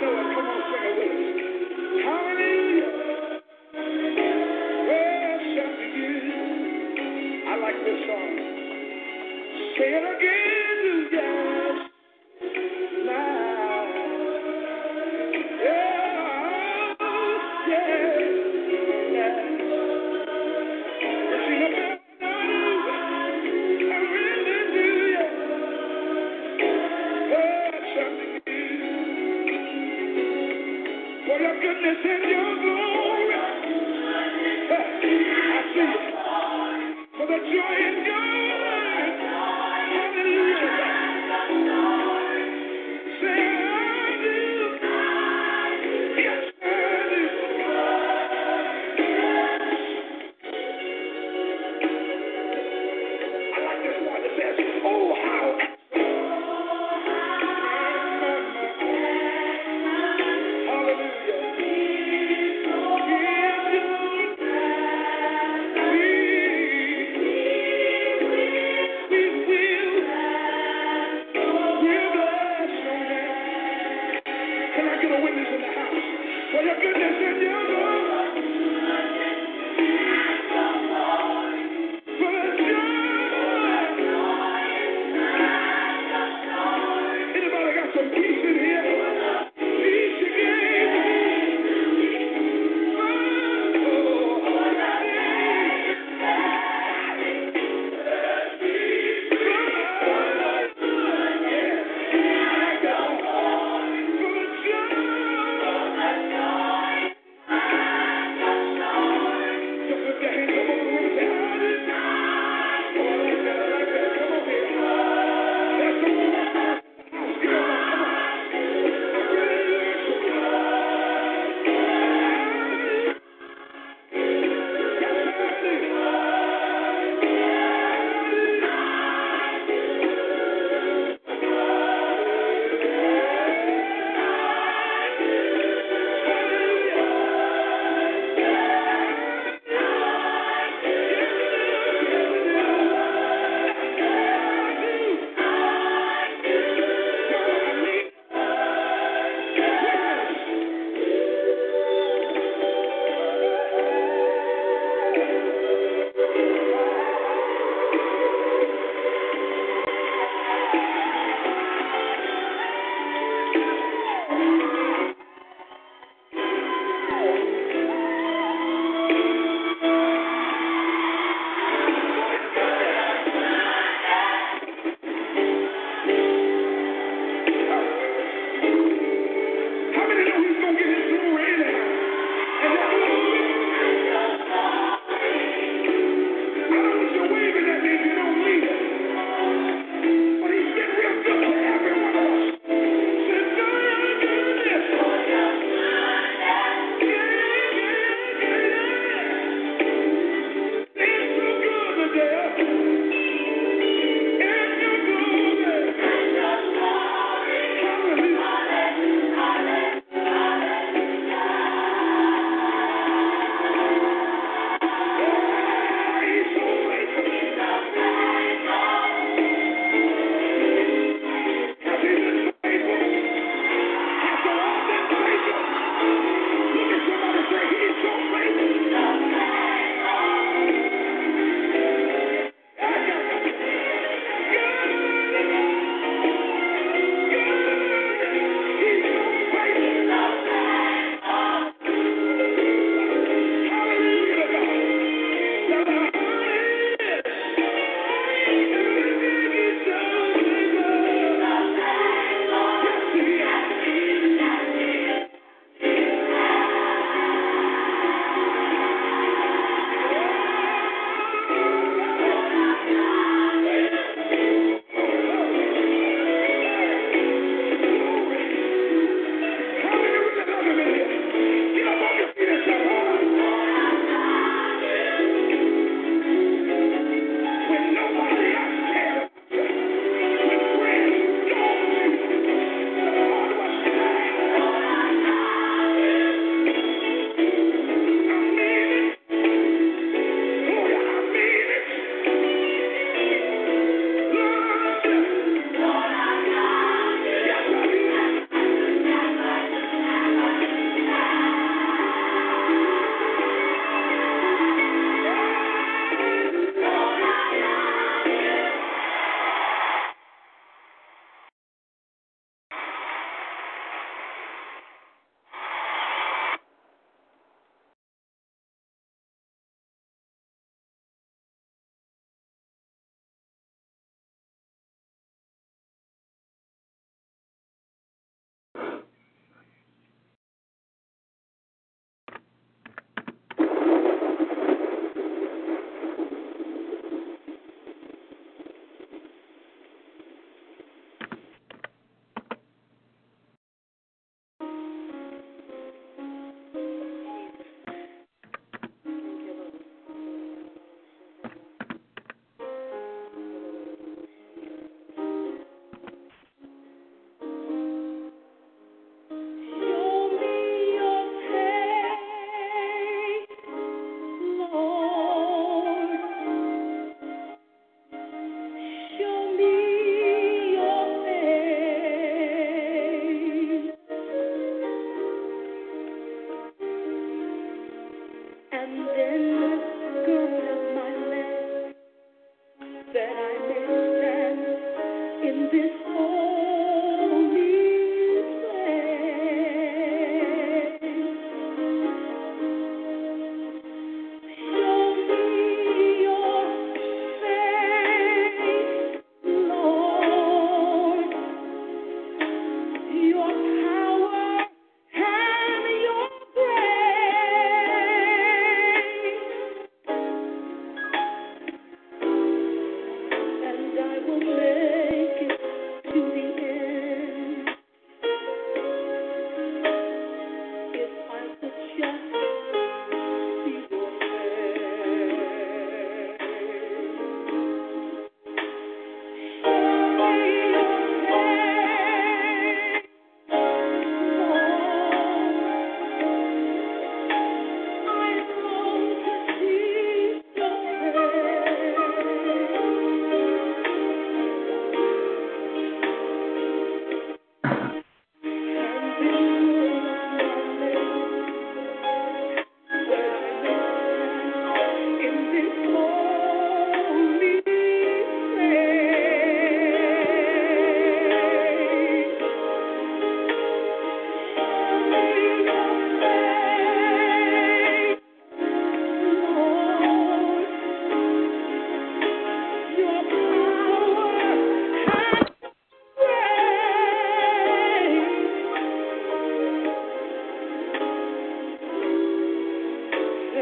Say it again, yes. Now. Yeah, For your goodness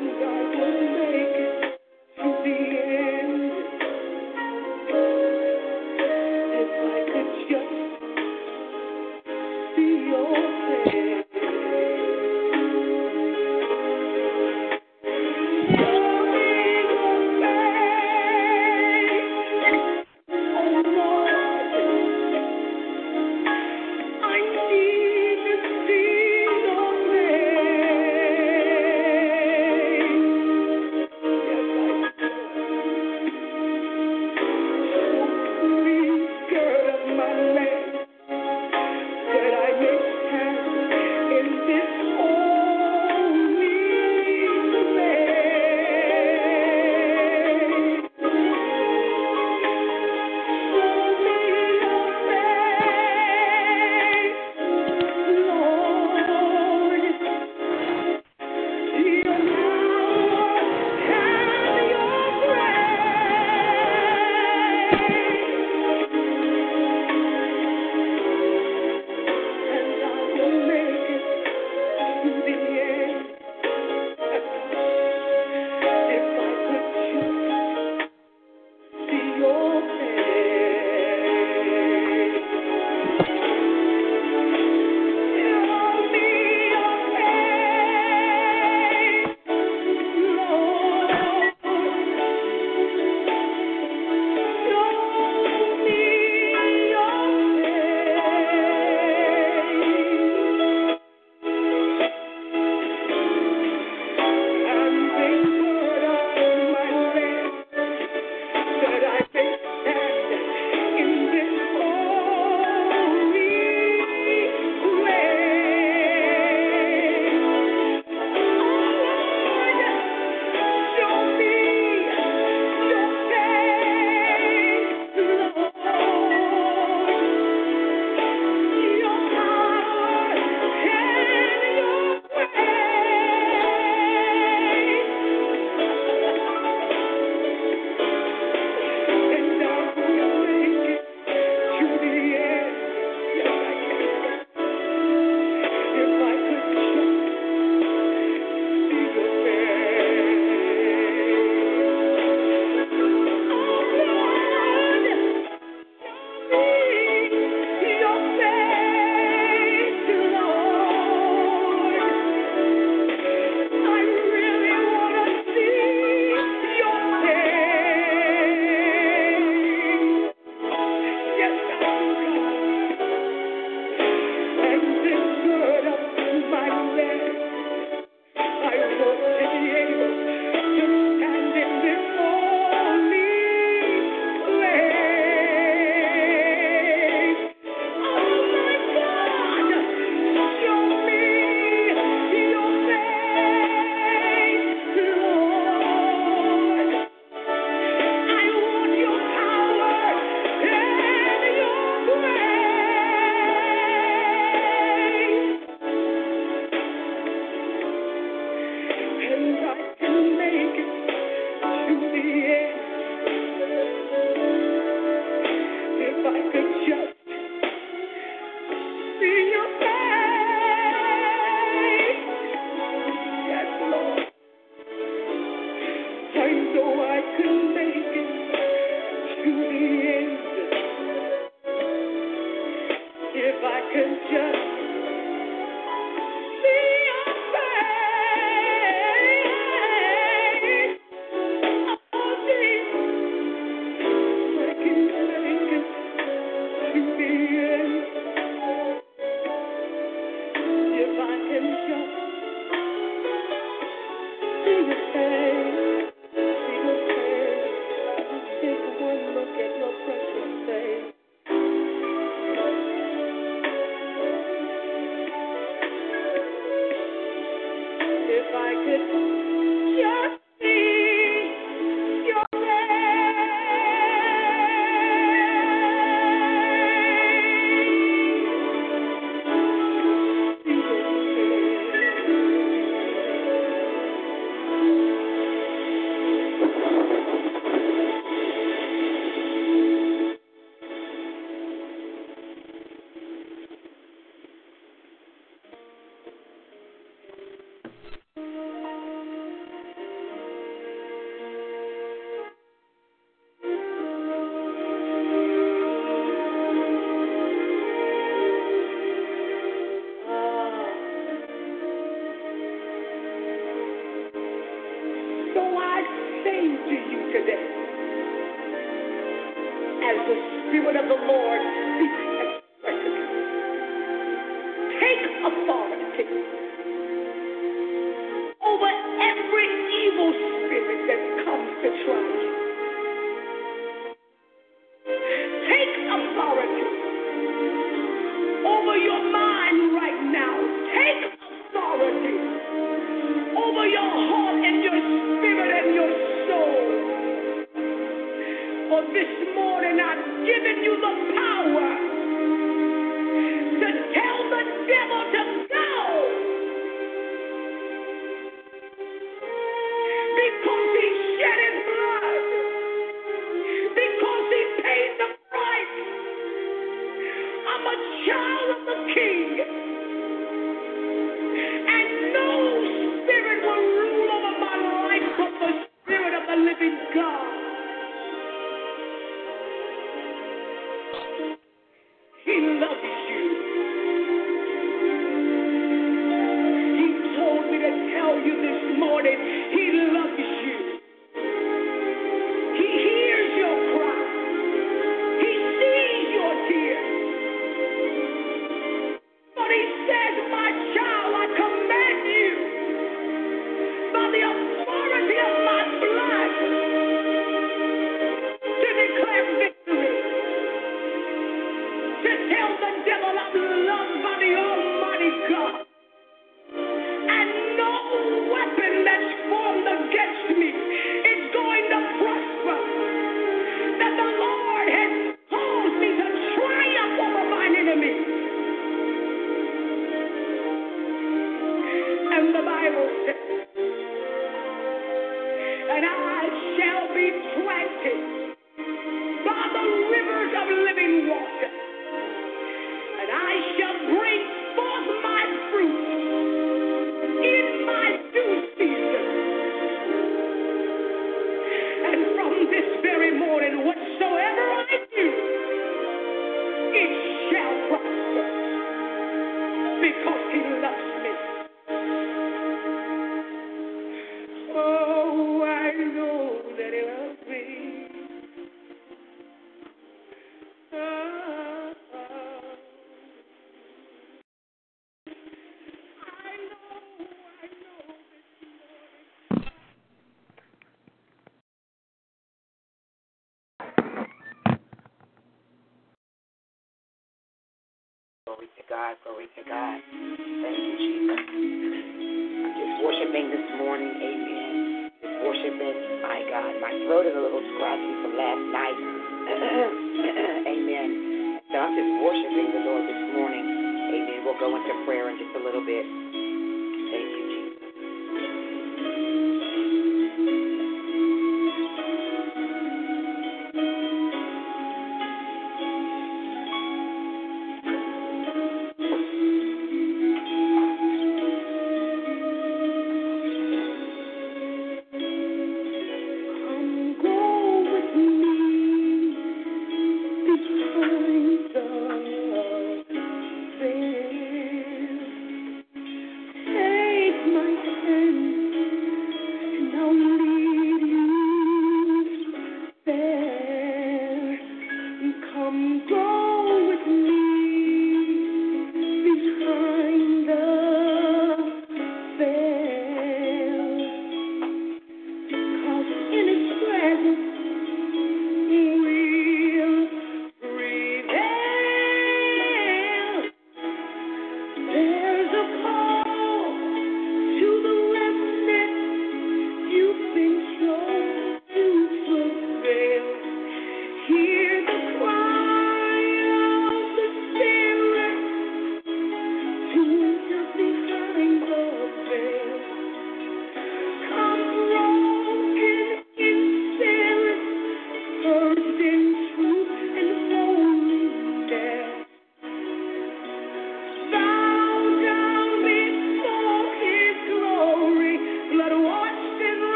Thank you.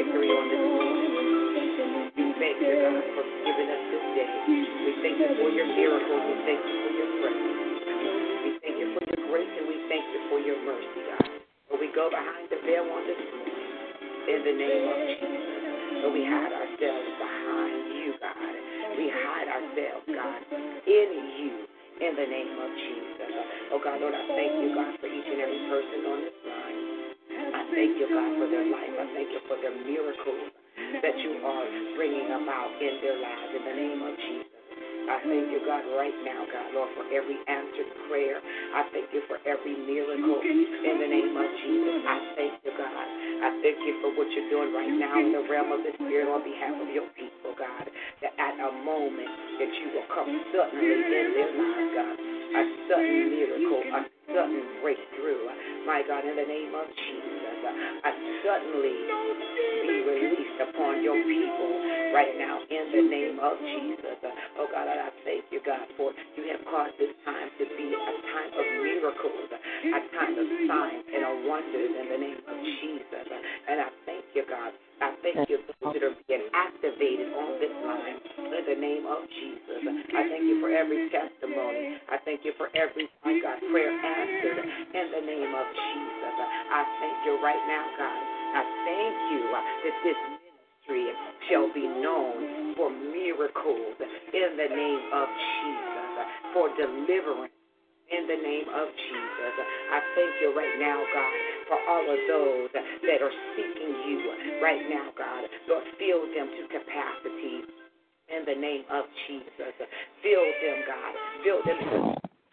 Victory on this morning. We thank you, God, for giving us this day. We thank you for your miracles. We thank you for your presence. We thank you for your grace and we thank you for your mercy, God. So we go behind the veil on this morning in the name of Jesus. So we hide ourselves behind you, God. We hide ourselves, God, in you in the name of Jesus. Oh God, Lord, I thank you, God, for each and every person on this thank you, God, for their life. I thank you for their miracles that you are bringing about in their lives in the name of Jesus. I thank you, God, right now, God, Lord, for every answered prayer. I thank you for every miracle in the name of Jesus. I thank you, God. I thank you for what you're doing right now in the realm of the Spirit on behalf of your people, God. That at a moment that you will come suddenly in their lives, God. A sudden miracle, a sudden breakthrough. My God, in the name of Jesus. A suddenly be released upon your people right now in the name of Jesus. Oh God, I thank you, God, for you have caused this time to be a time of miracles, a time of signs and of wonders in the name of Jesus. And I thank you, God. I thank you for those that are being activated on this line in the name of Jesus. I thank you for every testimony. I thank you for every, my God, prayer answered in the name of Jesus. I thank you right now, God. I thank you that this ministry shall be known for miracles in the name of Jesus, for deliverance in the name of Jesus. I thank you right now, God, for all of those that are seeking you right now, God. Lord, fill them to capacity in the name of Jesus. Fill them, God. Fill them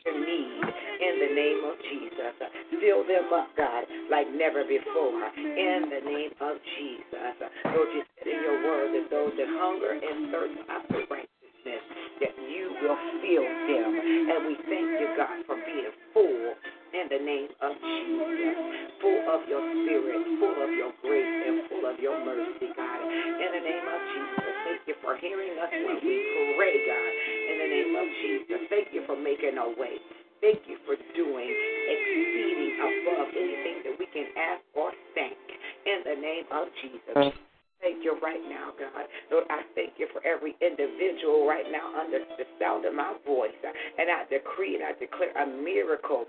to need in the name of Jesus. Fill them up, God, like never before in the name of Jesus. Lord, you said in your word that those that hunger and thirst after righteousness, that you will fill them. And we thank you, God, for being full in the name of Jesus. Full of your spirit, full of your grace, and full of your mercy, God. In the name of Jesus, thank you for hearing us when we pray, God. In the name of Jesus, thank you for making a way. Thank you for doing exceeding above anything that we can ask or think. In the name of Jesus. Thank you right now, God. Lord, I thank you for every individual right now under the sound of my voice. And I decree and I declare a miracle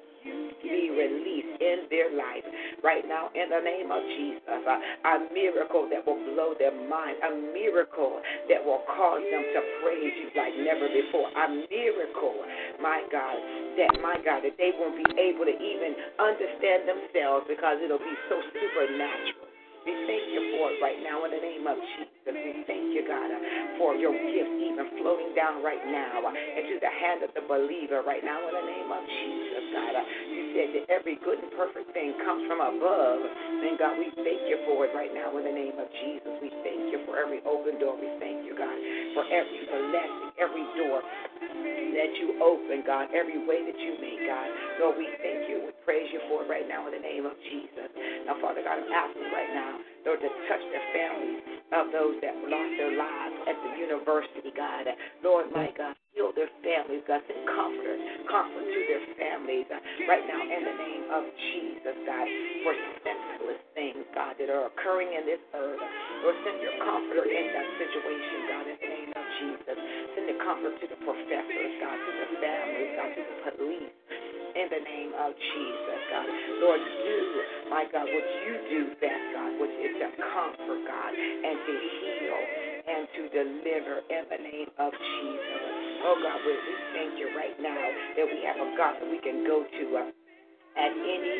be released in their life right now in the name of Jesus. A, a miracle that will blow their mind, a miracle that will cause them to praise you like never before. A miracle, my God, that my God, that they won't be able to even understand themselves because it'll be so supernatural. We thank you for it right now in the name of Jesus. We thank you, God, for your gift even floating down right now into the hand of the believer right now in the name of Jesus, God. You said that every good and perfect thing comes from above. And God, we thank you for it right now in the name of Jesus. We thank you for every open door. We thank you, God, for every blessing, every door that you open, God, every way that you make, God. Lord, we thank you. We praise you for it right now in the name of Jesus. Now, Father God, I'm asking right now, Lord, to touch the families of those that lost their lives at the university, God. Lord, my God, heal their families, God. Send comfort, comfort to their families right now in the name of Jesus, God, for senseless things, God, that are occurring in this earth. Lord, send your comforter in that situation, God, in the name of Jesus. Send the comfort to the professors, God, to the families, God, to the police. In the name of Jesus, God. Lord, do, my God, what you do best, God, which is to comfort, God, and to heal and to deliver in the name of Jesus. Oh, God, we, we thank you right now that we have a God that we can go to uh, at any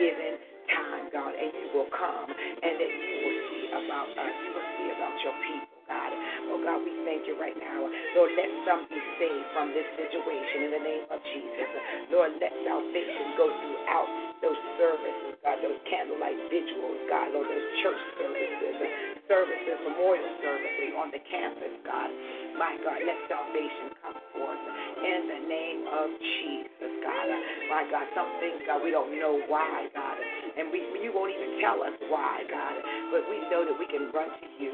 given time, God, and you will come and that you will see about us. You will see about your people. God. Oh God, we thank you right now. Lord, let some be saved from this situation in the name of Jesus. Lord, let salvation go throughout those services, God, those candlelight vigils, God, Lord, those church services, services, memorial services on the campus, God. My God, let salvation come forth in the name of Jesus, God. My God, some things, God, we don't know why, God, And we you won't even tell us why, God. But we know that we can run to you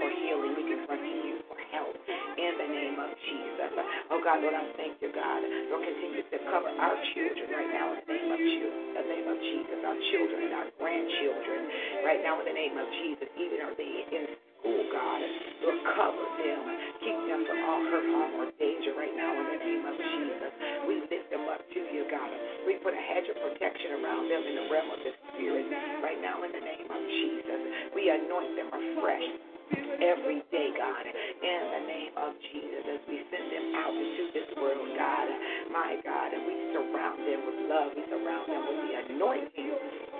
for healing. We can run to you for help in the name of Jesus. Oh God, Lord, I thank you, God. Lord, continue to cover our children right now in the name of Jesus. The name of Jesus, our children and our grandchildren right now in the name of Jesus. Even are they in school, God. Lord, cover them. Keep them from all hurt, harm, or danger right now in the name of Jesus. We lift them up to you, God. We put a hedge of protection around them in the realm of the Spirit right now in the name of Jesus. We anoint them afresh every day, God, in the name of Jesus, as we send them out into this world, God, my God, and we surround them with love, we surround them with the anointing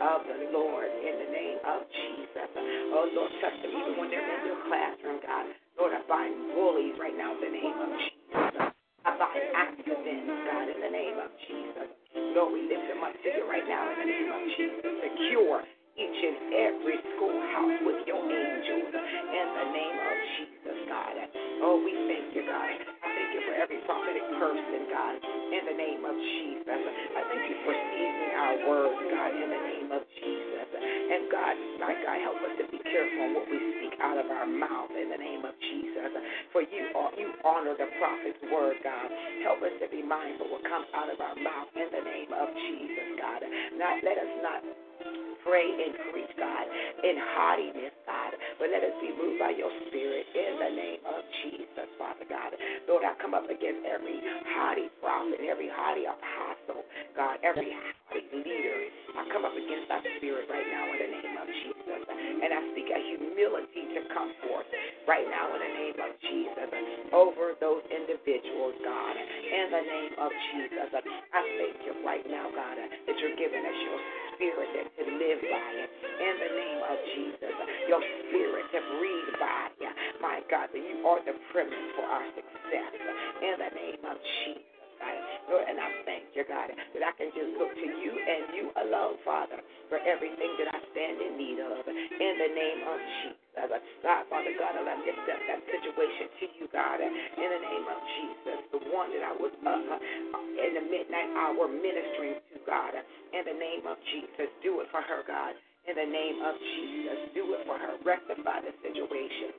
of the Lord in the name of Jesus. Oh, Lord, touch them even when they're in their classroom, God. Lord, I bind bullies right now in the name of Jesus. I bind accidents, God, in the name of Jesus. Lord, we lift them up to you right now in the name of Jesus. Secure each and every schoolhouse with your angels in the name of Jesus, God. Oh, we thank you, God. I thank you for every prophetic person, God, in the name of Jesus. I thank you for seizing our words, God, in the name of Jesus. And God, my God, help us to be careful on what we speak out of our mouth in the name of Jesus. For you, you honor the prophet's word, God. Help us to be mindful what comes out of our mouth in the name of Jesus, God. Not let us not pray and preach, God, in haughtiness, God. But let us be moved by your spirit in the name of Jesus, Father God. Lord, I come up against every haughty prophet, every haughty apostle, God, every haughty leader. I come up against that spirit right now in the name of Jesus. And I speak a humility to come forth right now in the name of Jesus over those individuals, God. In the name of Jesus. I thank you right now, God, that you're giving us your spirit that live by it. In the name of Jesus. Your spirit to breathe by it. My God, that you are the premise for our success. In the name of Jesus. Lord, and I thank you, God, that I can just look to you and you alone, Father, for everything that I stand in need of. In the name of Jesus. God, Father God, I lift up that situation to you, God, in the name of Jesus. One that I was uh, in the midnight hour ministering to, God, in the name of Jesus. Do it for her, God. In the name of Jesus. Do it for her. Rectify the situation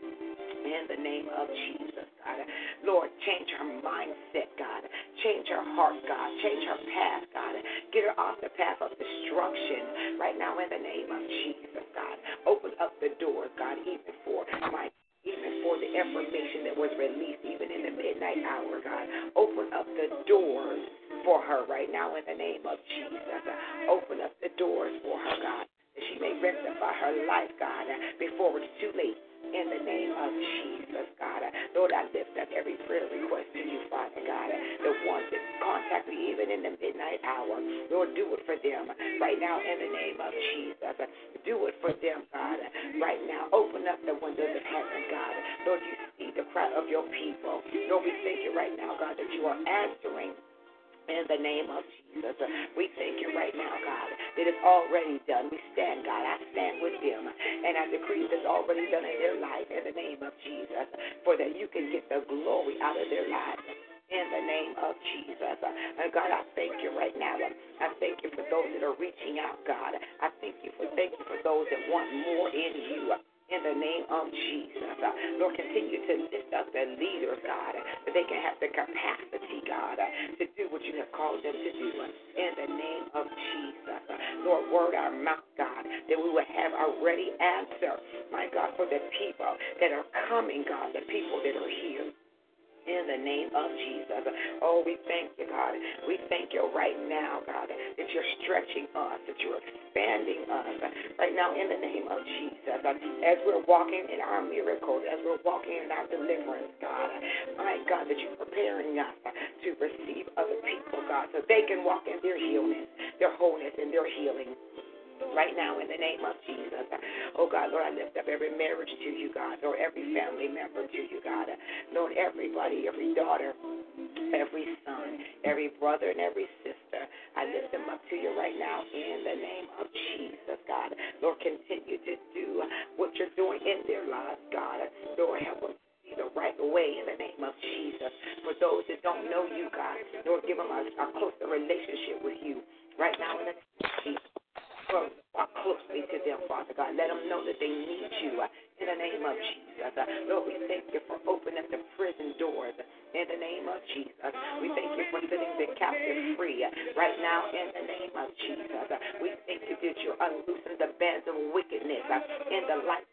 in the name of Jesus, God. Lord, change her mindset, God. Change her heart, God. Change her path, God. Get her off the path of destruction right now in the name of Jesus, God. Open up the doors, God, even for my even for the information that was released even in the midnight hour, God. Open up the doors for her right now in the name of Jesus. Open up the doors for her, God, that she may rectify her life, God, before it's too late in the name of Jesus, God. Lord, I lift up every prayer request to you, Father God. The ones that contact me even in the midnight hour. Lord, do it for them right now in the name of Jesus. Do it for them, God, right now. Open up the windows of heaven, God. Lord, you see the cry of your people. Lord, we thank you right now, God, that you are answering in the name of Jesus. We thank you right now, God, it's already done. We stand, God. I stand with them. And I decree it's already done in their life in the name of Jesus, for that you can get the glory out of their lives. In the name of Jesus. And God, I thank you right now. I thank you for those that are reaching out, God. I thank you for thank you for those that want more in you in the name of Jesus. Uh, Lord, continue to lift up the leaders, God, that they can have the capacity, God, uh, to do what you have called them to do. uh, In the name of Jesus. Lord, word our mouth, God, that we will have a ready answer, my God, for the people that are coming, God, the people that are here in the name of Jesus. Oh, we thank you, God. We thank you right now, God, that you're stretching us, that you're expanding us right now in the name of Jesus. As we're walking in our miracles, as we're walking in our deliverance, God, my God, that you're preparing us to receive other people, God, so they can walk in their healing, their wholeness, and their healing right now in the name of Jesus. Oh God, Lord, I lift up every marriage to you, God, or every family member to you, God. Lord, everybody, every daughter, every son, every brother, and every sister. I lift them up to you right now in the name of Jesus, God. Lord, continue to do what you're doing in their lives, God. Lord, help them the right way in the name of Jesus. For those that don't know you, God, Lord, give them a, a closer relationship with you right now in the Lord, we thank you for opening the prison doors in the name of Jesus. We thank you for setting the captive free right now in the name of Jesus. We thank you that you're unloosing the bands of wickedness in the life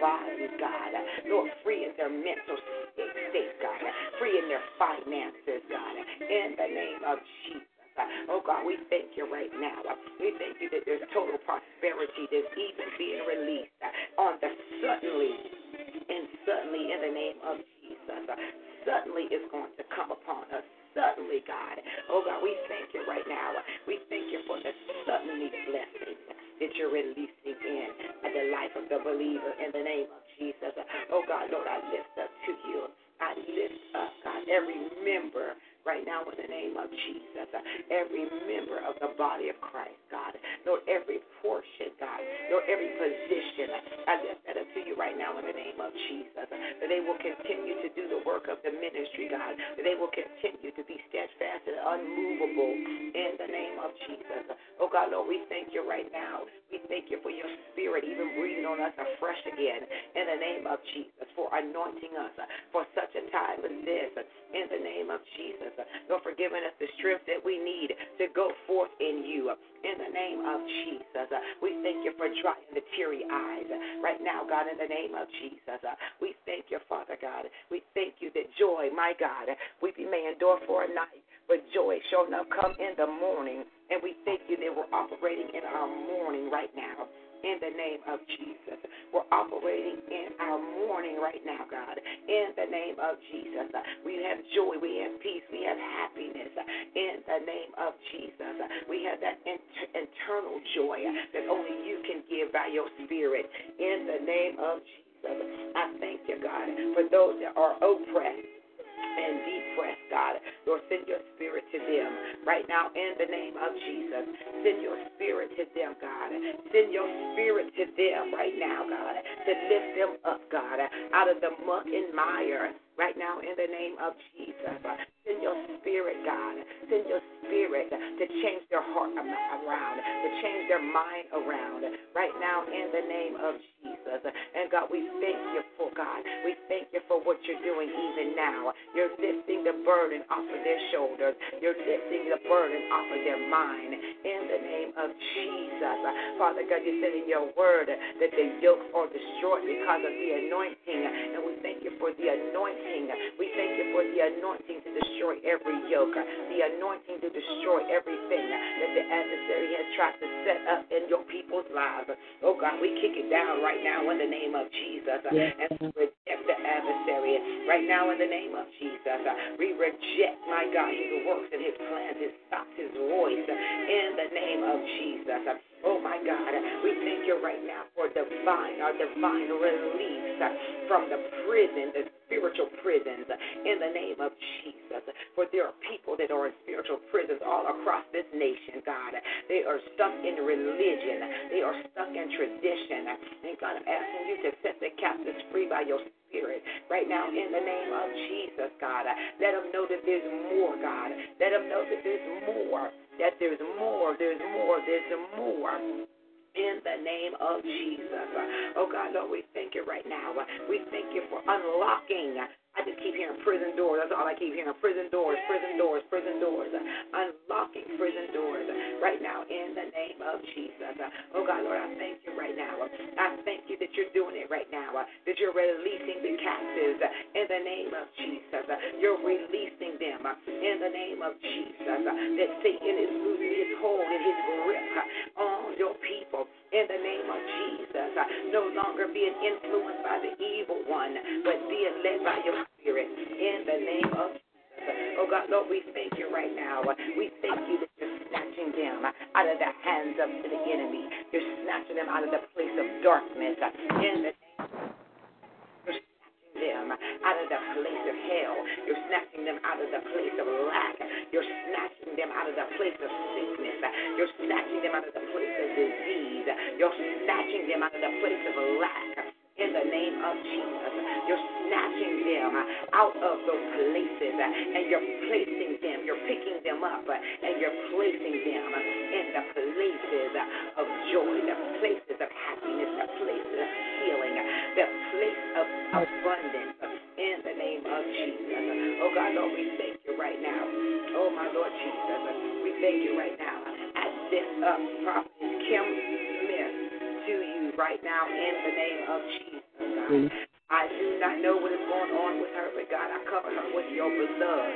bodies, God. Lord, Send your spirit to them right now, God, to lift them up, God, out of the muck and mire right now in the name of Jesus. Send your spirit, God. Send your spirit to change their heart around, to change their mind around right now in the name of Jesus. And God, we thank you for God. We thank you for what you're doing even now. You're lifting the burden off of their shoulders. You're lifting the burden off of their mind in the name of Jesus. Father God, you said in your word that the yokes are destroyed because of the anointing. And we thank for the anointing. We thank you for the anointing to destroy every yoke, the anointing to destroy everything that the adversary has tried to set up in your people's lives. Oh God, we kick it down right now in the name of Jesus. Yes. And we reject the adversary right now in the name of Jesus. We reject, my God, his works and his plans, his thoughts, his voice in the name of Jesus. Oh my God, we thank you right now for divine, our divine release from the prison, the spiritual prisons, in the name of Jesus. For there are people that are in spiritual prisons all across this nation, God. They are stuck in religion, they are stuck in tradition. And God, I'm asking you to set the captives free by your spirit right now in the name of Jesus, God. Let them know that there's more, God. Let them know that there's more, that there's more, there's more, there's more in the name of Jesus. Oh God, Lord, we thank you right now. We thank you for unlocking. I just keep hearing prison doors. That's all I keep hearing. Prison doors, prison doors, prison doors. Unlocking prison doors right now in the name of Jesus. Oh God, Lord, I thank you right now. I thank you that you're doing it right now. That you're releasing the captives in the name of Jesus. You're releasing them in the name of Jesus. That Satan is losing his hold and his grip on your people in the name of Jesus. No longer being influenced by the evil one, but being led by your spirit in the name of Jesus. Oh God, Lord, we thank you right now. We thank you that you're snatching them out of the hands of the enemy. You're snatching them out of the place of darkness in the name you're snatching them out of the place of hell. You're snatching them out of the place of lack. You're snatching them out of the place of sickness. You're snatching them out of the place of disease. You're snatching them out of the place of lack in the name of Jesus. You're snatching them out of those places and you're placing them, you're picking them up and you're placing them in the places of joy, the places of happiness, the places of healing, the place of abundance in the name of Jesus. Oh God, Lord, we thank you right now. Oh my Lord Jesus, we thank you right now. I lift up Prophet Kim to you right now in the name of Jesus. Mm-hmm. God. I do not know what is going on with her, but God, I cover her with your blood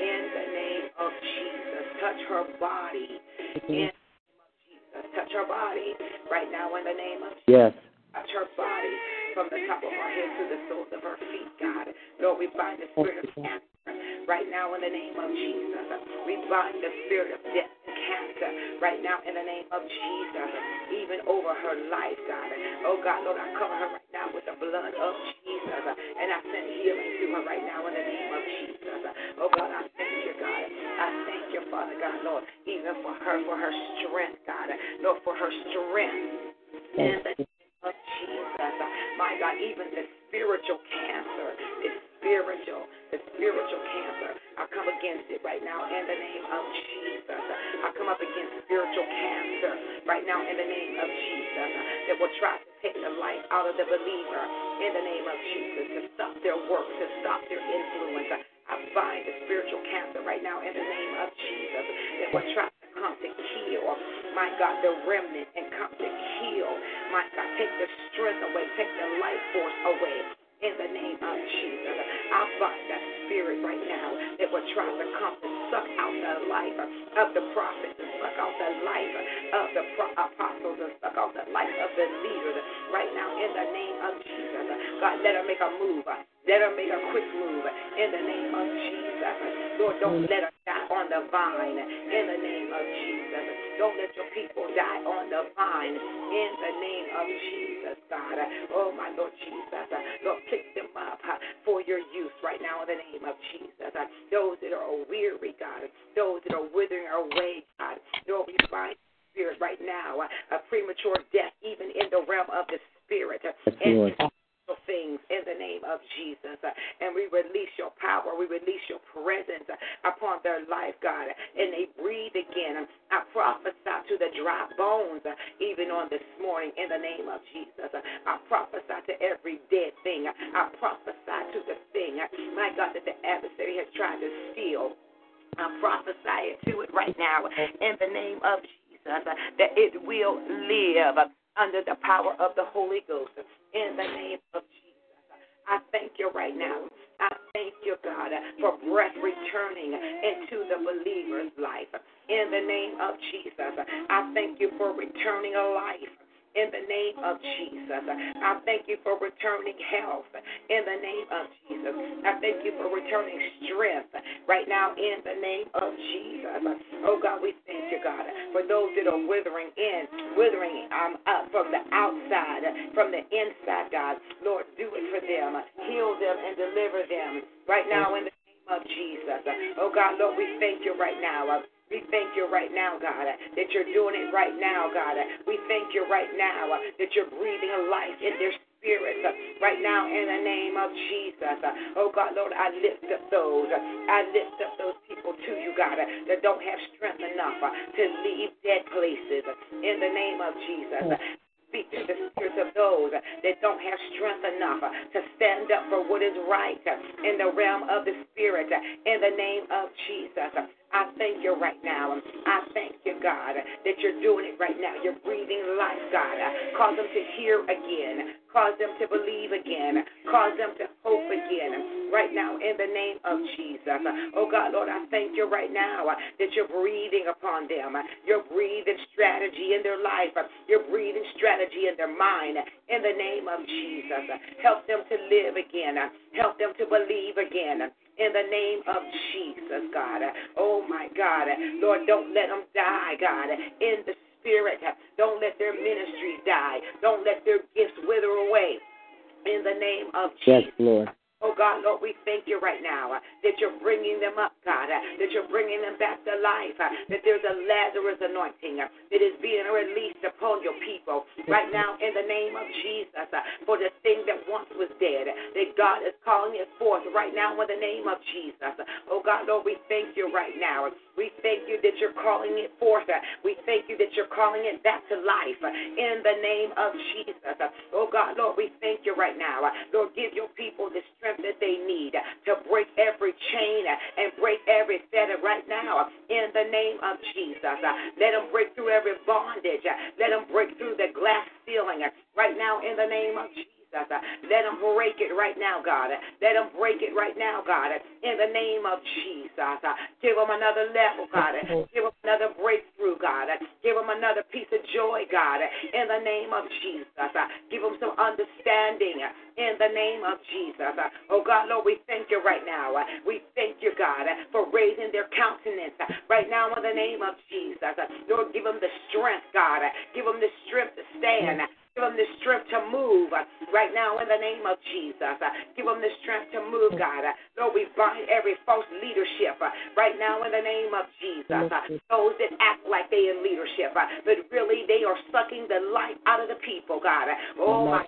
in the name of Jesus. Touch her body mm-hmm. in the name of Jesus. Touch her body right now in the name of Yes. Jesus. Touch her body from the top of her head to the soles of her feet, God. Lord, we bind the spirit of cancer right now in the name of Jesus. We bind the spirit of death cancer right now in the name of Jesus, even over her life, God. Oh, God, Lord, I cover her right now with the blood of Jesus, and I send healing to her right now in the name of Jesus. Oh, God, I thank you, God. I thank you, Father God, Lord, even for her, for her strength, God. Lord, for her strength. In the name of Jesus. My God, even the spiritual cancer is spiritual. The spiritual cancer. Come against it right now in the name of Jesus. I come up against spiritual cancer right now in the name of Jesus that will try to take the life out of the believer in the name of Jesus to stop their work, to stop their influence. I bind the spiritual cancer right now in the name of Jesus that will try to come to kill, my God, the remnant and come to kill, my God, take the strength away, take the life force away in the name of Jesus. I bind that spirit right now that will try to come to suck out the life of the prophets and suck out the life of the pro- apostles and suck out the life of the leaders right now in the name of Jesus. God, let her make a move. Let her make a quick move in the name of Jesus. Lord, don't let her die on the vine in the name of Jesus. Don't let your people die on the vine in the name of Jesus, God. Oh, my Lord Jesus. Lord, pick them up for your use right now in the name of Jesus. Those that are weary, God. Those that are withering away, God. Lord, we find spirit right now, a premature death, even in the realm of the spirit. And things in the name of Jesus. And we release your power. We release your presence upon their life, God. And they breathe again. I prophesy to the dry bones even on this morning in the name of Jesus. I prophesy to every dead thing. I prophesy to the thing, my God, that the adversary has tried to steal. I prophesy to it right now in the name of Jesus that it will live under the power of the Holy Ghost in the name of Jesus. I thank you right now. I thank you, God, for breath returning into the believer's life in the name of Jesus. I thank you for returning a life in the name of Jesus. I thank you for returning health in the name of Jesus. I thank you for returning strength right now in the name of Jesus. Oh God, we thank you, God, for those that are withering in, withering um, up from the outside, from the inside, God. Lord, do it for them. Heal them and deliver them right now in the name of Jesus. Oh God, Lord, we thank you right now. We thank you right now, God, that you're doing it right now, God. We thank you right now that you're breathing life in their spirit right now in the name of Jesus. Oh, God, Lord, I lift up those. I lift up those people to you, God, that don't have strength enough to leave dead places in the name of Jesus speak to the spirits of those that don't have strength enough to stand up for what is right in the realm of the spirit in the name of Jesus. I thank you right now. I thank you, God, that you're doing it right now. You're breathing life, God. Cause them to hear again. Cause them to believe again. Cause them to hope again. Right now, in the name of Jesus. Oh, God, Lord, I thank you right now that you're breathing upon them. You're breathing strategy in their life. You're breathing strategy in their mind. In the name of Jesus. Help them to live again. Help them to believe again in the name of Jesus, God. Oh, my God. Lord, don't let them die, God, in the spirit. Don't let their ministries die. Don't let their gifts wither away in the name of Yes, Jesus. Lord. Oh God, Lord, we thank you right now uh, that you're bringing them up, God, uh, that you're bringing them back to life, uh, that there's a Lazarus anointing that is being released upon your people right now in the name of Jesus for the thing that once was dead, that God is calling it forth right now in the name of Jesus. Oh God, Lord, we thank you right now. We thank you that you're calling it forth. We thank you that you're calling it back to life in the name of Jesus. Oh God, Lord, we thank you right now. Lord, give your people the strength that they need to break every chain and break every fetter right now in the name of Jesus. Let them break through every bondage. Let them break through the glass ceiling right now in the name of Jesus. Let them break it right now, God. Let them break it right now, God. In the name of Jesus. Give them another level, God. Give them another breakthrough, God. Give them another piece of joy, God. In the name of Jesus. Give them some understanding in the name of Jesus. Oh, God, Lord, we thank you right now. We thank you, God, for raising their countenance right now in the name of Jesus. Lord, give them the strength, God. Give them the strength to stand. Give them the strength to move uh, right now in the name of Jesus. Uh, give them the strength to move, God. Uh, Lord, we bind every false leadership right now in the name of Jesus. Those that act like they in leadership, but really they are sucking the life out of the people, God. Oh, my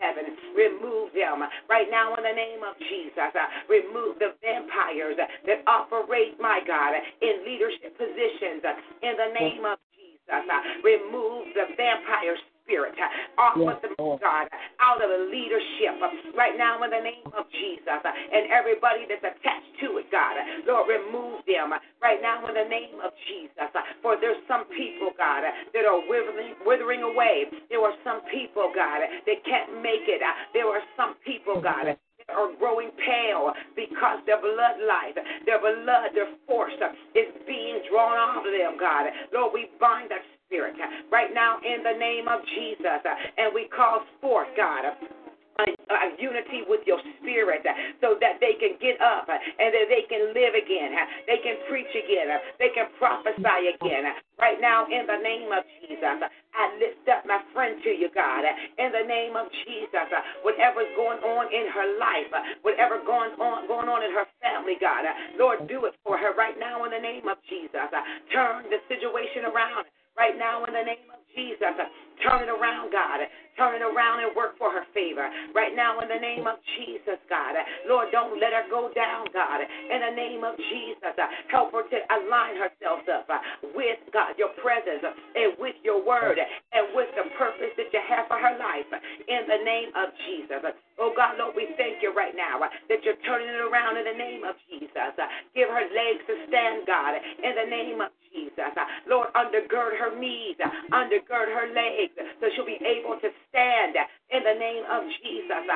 heaven. Remove them right now in the name of Jesus. remove the vampires that operate, my God, in leadership positions in the name of Jesus. remove the vampire spirit off of the God, out of the leadership right now in the name of Jesus and everybody that's attached to it, God. Lord, remove them right now in the name of Jesus. For there's some people, God, that are withering, withering away. There are some people, God, that can't make it. There are some people, God, that are growing pale because their blood life, their blood, their force is being drawn off of them, God. Lord, we bind that spirit right now in the name of Jesus. Uh, and we call forth, God, a, a, unity with your spirit uh, so that they can get up uh, and that they can live again. They can preach again. They can prophesy again. Right now, in the name of Jesus, I lift up my friend to you, God. In the name of Jesus, whatever's going on in her life, whatever going on going on in her family, God, Lord, do it for her right now in the name of Jesus. Turn the situation around right now in the name of Jesus. Turn it around, God. Turn it around and work for her favor. Right now, in the name of Jesus, God. Lord, don't let her go down, God. In the name of Jesus, help her to align herself up with, God, your presence and with your word and with the purpose that you have for her life. In the name of Jesus. Oh, God, Lord, we thank you right now that you're turning it around in the name of Jesus. Give her legs to stand, God, in the name of Jesus. Lord, undergird her knees, undergird her legs, so she'll be able to stand in the name of Jesus.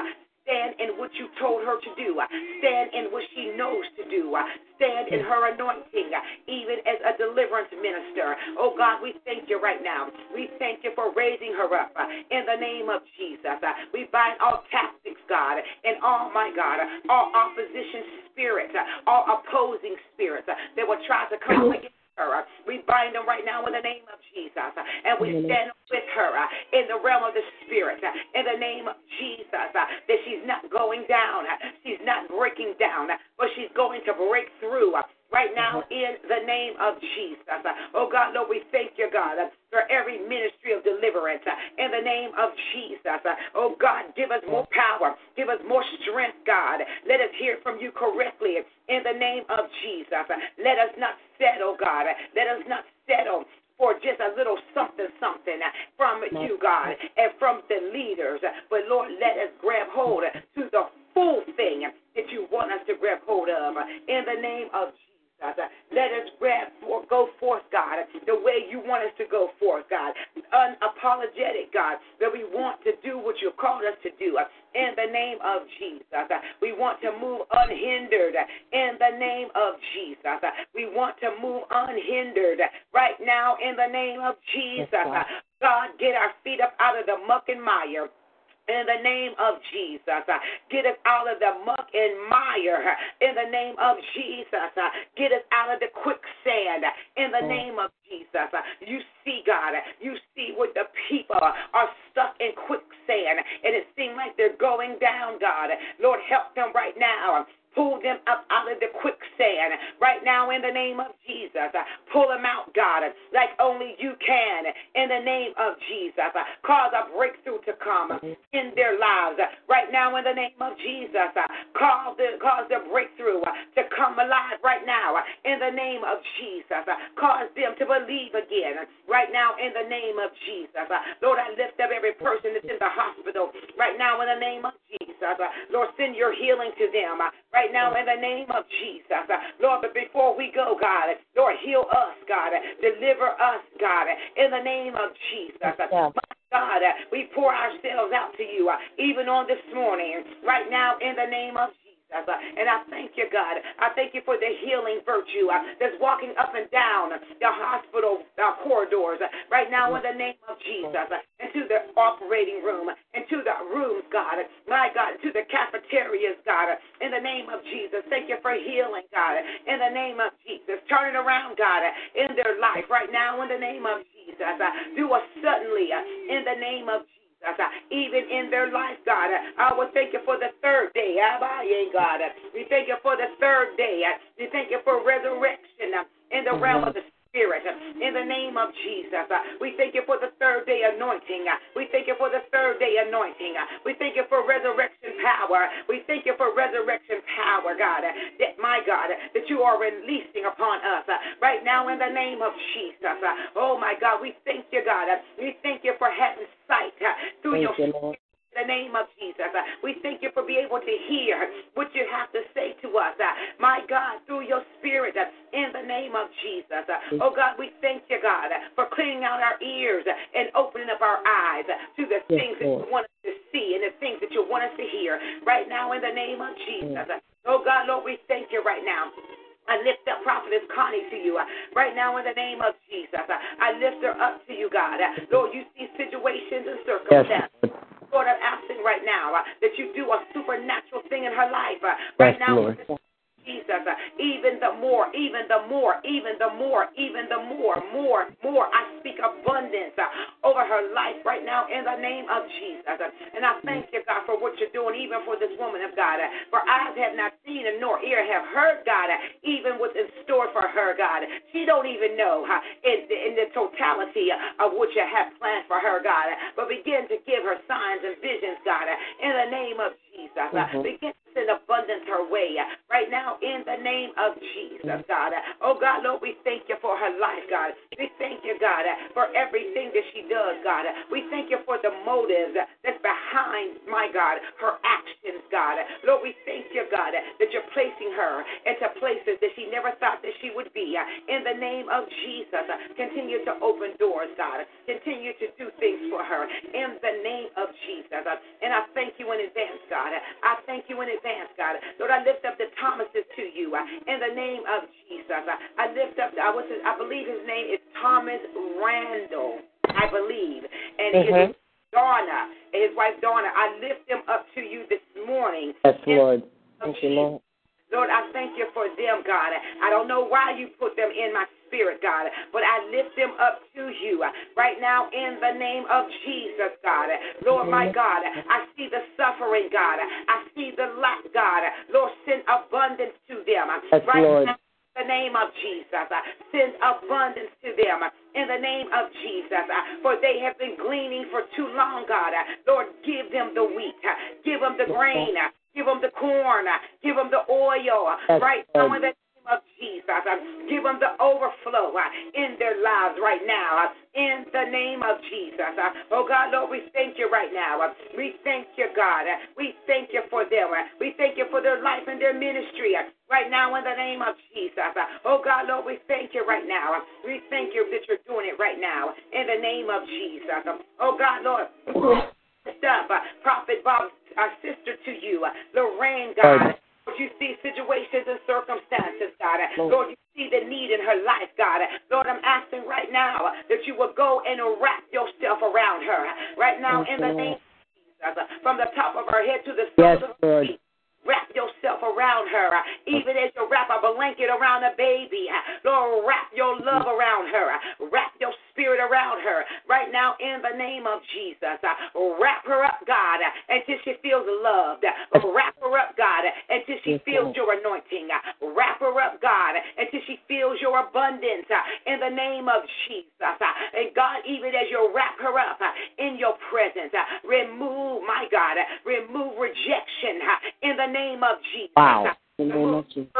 Stand in what you told her to do. Stand in what she knows to do. Stand in her anointing, even as a deliverance minister. Oh God, we thank you right now. We thank you for raising her up in the name of Jesus. We bind all tactics, God, and all, my God, all opposition spirits, all opposing spirits that will try to come against her. We bind them right now in the name of Jesus. And we stand with her uh, in the realm of the Spirit uh, in the name of Jesus uh, that she's not going down. She's not breaking down, but she's going to break through right now mm-hmm. in the name of Jesus. Oh God, Lord, we thank you, God, for every ministry of deliverance in the name of Jesus. Oh God, give us more mm-hmm. power, give us more strength, God. Let us hear from you correctly in the name of Jesus. Let us not settle, God. Let us not settle for just a little something, something from mm-hmm. you, God, and from the leaders. But Lord, let us grab hold to the full thing that you want us to grab hold of in the name of Jesus. Let us grab for, go forth, God, the way you want us to go forth, God. Unapologetic, God, that we want to do what you called us to do uh, in the name of Jesus. Uh, we want to move unhindered uh, in the name of Jesus. We want to move unhindered right now in the name of Jesus. God, get our feet up out of the muck and mire in the name of Jesus. Uh, get us out of the muck and mire in the name of Jesus. Uh, get us out of the quicksand in the mm. name of Jesus. Uh, you see, God, you see what the people are stuck in quicksand, and it seems like they're going down, God. Lord, help them right now. Pull them up out of the quicksand right now in the name of Jesus. Pull them out, God, like only you can in the name of Jesus. Cause a breakthrough to come in their lives right now in the name of Jesus. Cause the, cause the breakthrough to come alive right now in the name of Jesus. Cause them to believe again right now in the name of Jesus. Lord, I lift up every person that's in the hospital right now in the name of Jesus. Lord, send your healing to them right now in the name of Jesus. Lord, but before we go, God, Lord, heal us, God. Deliver us, God, in the name of Jesus. Yeah. God, we pour ourselves out to you, uh, even on this morning, right now, in the name of Jesus. And I thank you, God. I thank you for the healing virtue uh, that's walking up and down the hospital uh, corridors uh, right now in the name of Jesus. uh, Into the operating room, into the rooms, God. My God, into the cafeterias, God. uh, In the name of Jesus. Thank you for healing, God. In the name of Jesus. Turn it around, God, uh, in their life right now in the name of Jesus. Uh, Do us suddenly uh, in the name of Jesus. Uh, even in their life, God. Uh, I will thank you for the third day, Abaye, God. Uh, We thank you for the third day. Uh, We thank you for resurrection uh, in the realm of the Spirit, uh, in the name of Jesus. Uh, We thank you for the third day anointing. Uh, We thank you for the third day anointing. Uh, we thank you for resurrection power. We thank you for resurrection power, God. Uh, that, my God, uh, that you are releasing upon us right now in the name of Jesus. Oh, my God, we thank you, God. We thank you for having sight through your Thank you, Lord. in the name of Jesus. Uh, We thank you for being able to hear what you have to say to us, uh, my God, through your spirit, uh, in the name of Jesus. Oh God, we thank you, God, for cleaning out our ears and opening up our eyes to the Yes, things that you want us to see and the things that you want us to hear right now in the name of Jesus. Oh God, Lord, we thank you right now. I lift up Prophetess Connie to you uh, right now in the name of Jesus. Uh, I lift her up to you, God. Uh, Lord, you see situations and circumstances. Lord. Lord, I'm asking right now uh, that you do a supernatural thing in her life uh, right Yes, now. Lord. Jesus, even the more, even the more, even the more, even the more, more, more. I speak abundance over her life right now in the name of Jesus. And I thank you, God, for what you're doing, even for this woman of God. For eyes have not seen and nor ear have heard, God, even what's in store for her, God. She don't even know in, in the totality of what you have planned for her, God. But begin to give her signs and visions, God, in the name of Jesus. Mhm. Begin send abundance her way right now in the name of Jesus, God. Oh, God, Lord, we thank you for her life, God. We thank you, God, for everything that she does, God. We thank you for the motives that's behind, my God, her actions, God. Lord, we you, God, that you're placing her into places that she never thought that she would be. In the name of Jesus, continue to open doors, God. Continue to do things for her in the name of Jesus. And I thank you in advance, God. I thank you in advance, God. Lord, I lift up the Thomases to you in the name of Jesus. I lift up, I, was, I believe his name is Thomas Randall, I believe. And his Mhm. Donna, and his wife Donna, I lift them up to you this morning. Yes, Lord. The name of Thank you, Lord. Lord, I thank you for them, God. I don't know why you put them in my spirit, God, but I lift them up to you right now in the name of Jesus, God. Lord, my God, I see the suffering, God. I see the lack, God. Lord, send abundance to them. Yes, right Lord. now, in the name of Jesus. Send abundance to them in the name of Jesus. For they have been gleaning for too long, God. Lord, give them the wheat, give them the grain, give them the corn, give them the oil. Yes, Right now, in the name of Jesus, give them the overflow uh, in their lives right now. uh, In the name of Jesus. Oh God, Lord, we thank you right now. We thank you, God. We thank you for them. We thank you for their life and their ministry. uh, Right now, in the name of Jesus. Oh God, Lord, we thank you right now. We thank you that you're doing it right now. In the name of Jesus. Oh God, Lord. Up uh, Prophet Bob's uh, sister to you, uh, Lorraine, God. Lord. You see situations and circumstances, God. Uh, Lord. Lord, you see the need in her life, God. Uh, Lord, I'm asking right now uh, that you will go and wrap yourself around her. Right now, in the name of Jesus, from the top of her head to the Yes, soles of her feet. Wrap yourself around her, even as you wrap a blanket around a baby. Lord, wrap your love around her. Wrap your spirit around her. Right now, in the name of Jesus, uh, wrap her up, God, uh, until she feels loved. Wrap her up, God, uh, until she feels your anointing. Wrap her up, God, until she feels your abundance in the name of Jesus. And God, even as you wrap her up in your presence, remove, my God, remove rejection in the name of Jesus. Wow. In the name of Jesus.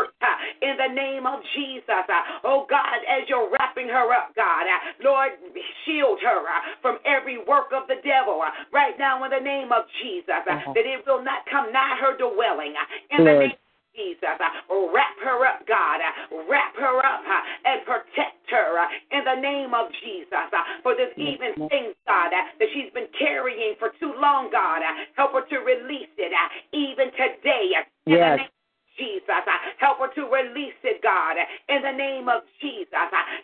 In the name of Jesus. Uh, oh God, as you're wrapping her up, God, uh, Lord, shield her uh, from every work of the devil right now in the name of Jesus, Uh-huh. that it will not come nigh her dwelling. In the name of Jesus, wrap her up, God, wrap her up and protect her in the name of Jesus. For there's even thing, God, that she's been carrying for too long, God. Help her to release it even today. In the Yes. name Jesus. Help her to release it, God, in the name of Jesus.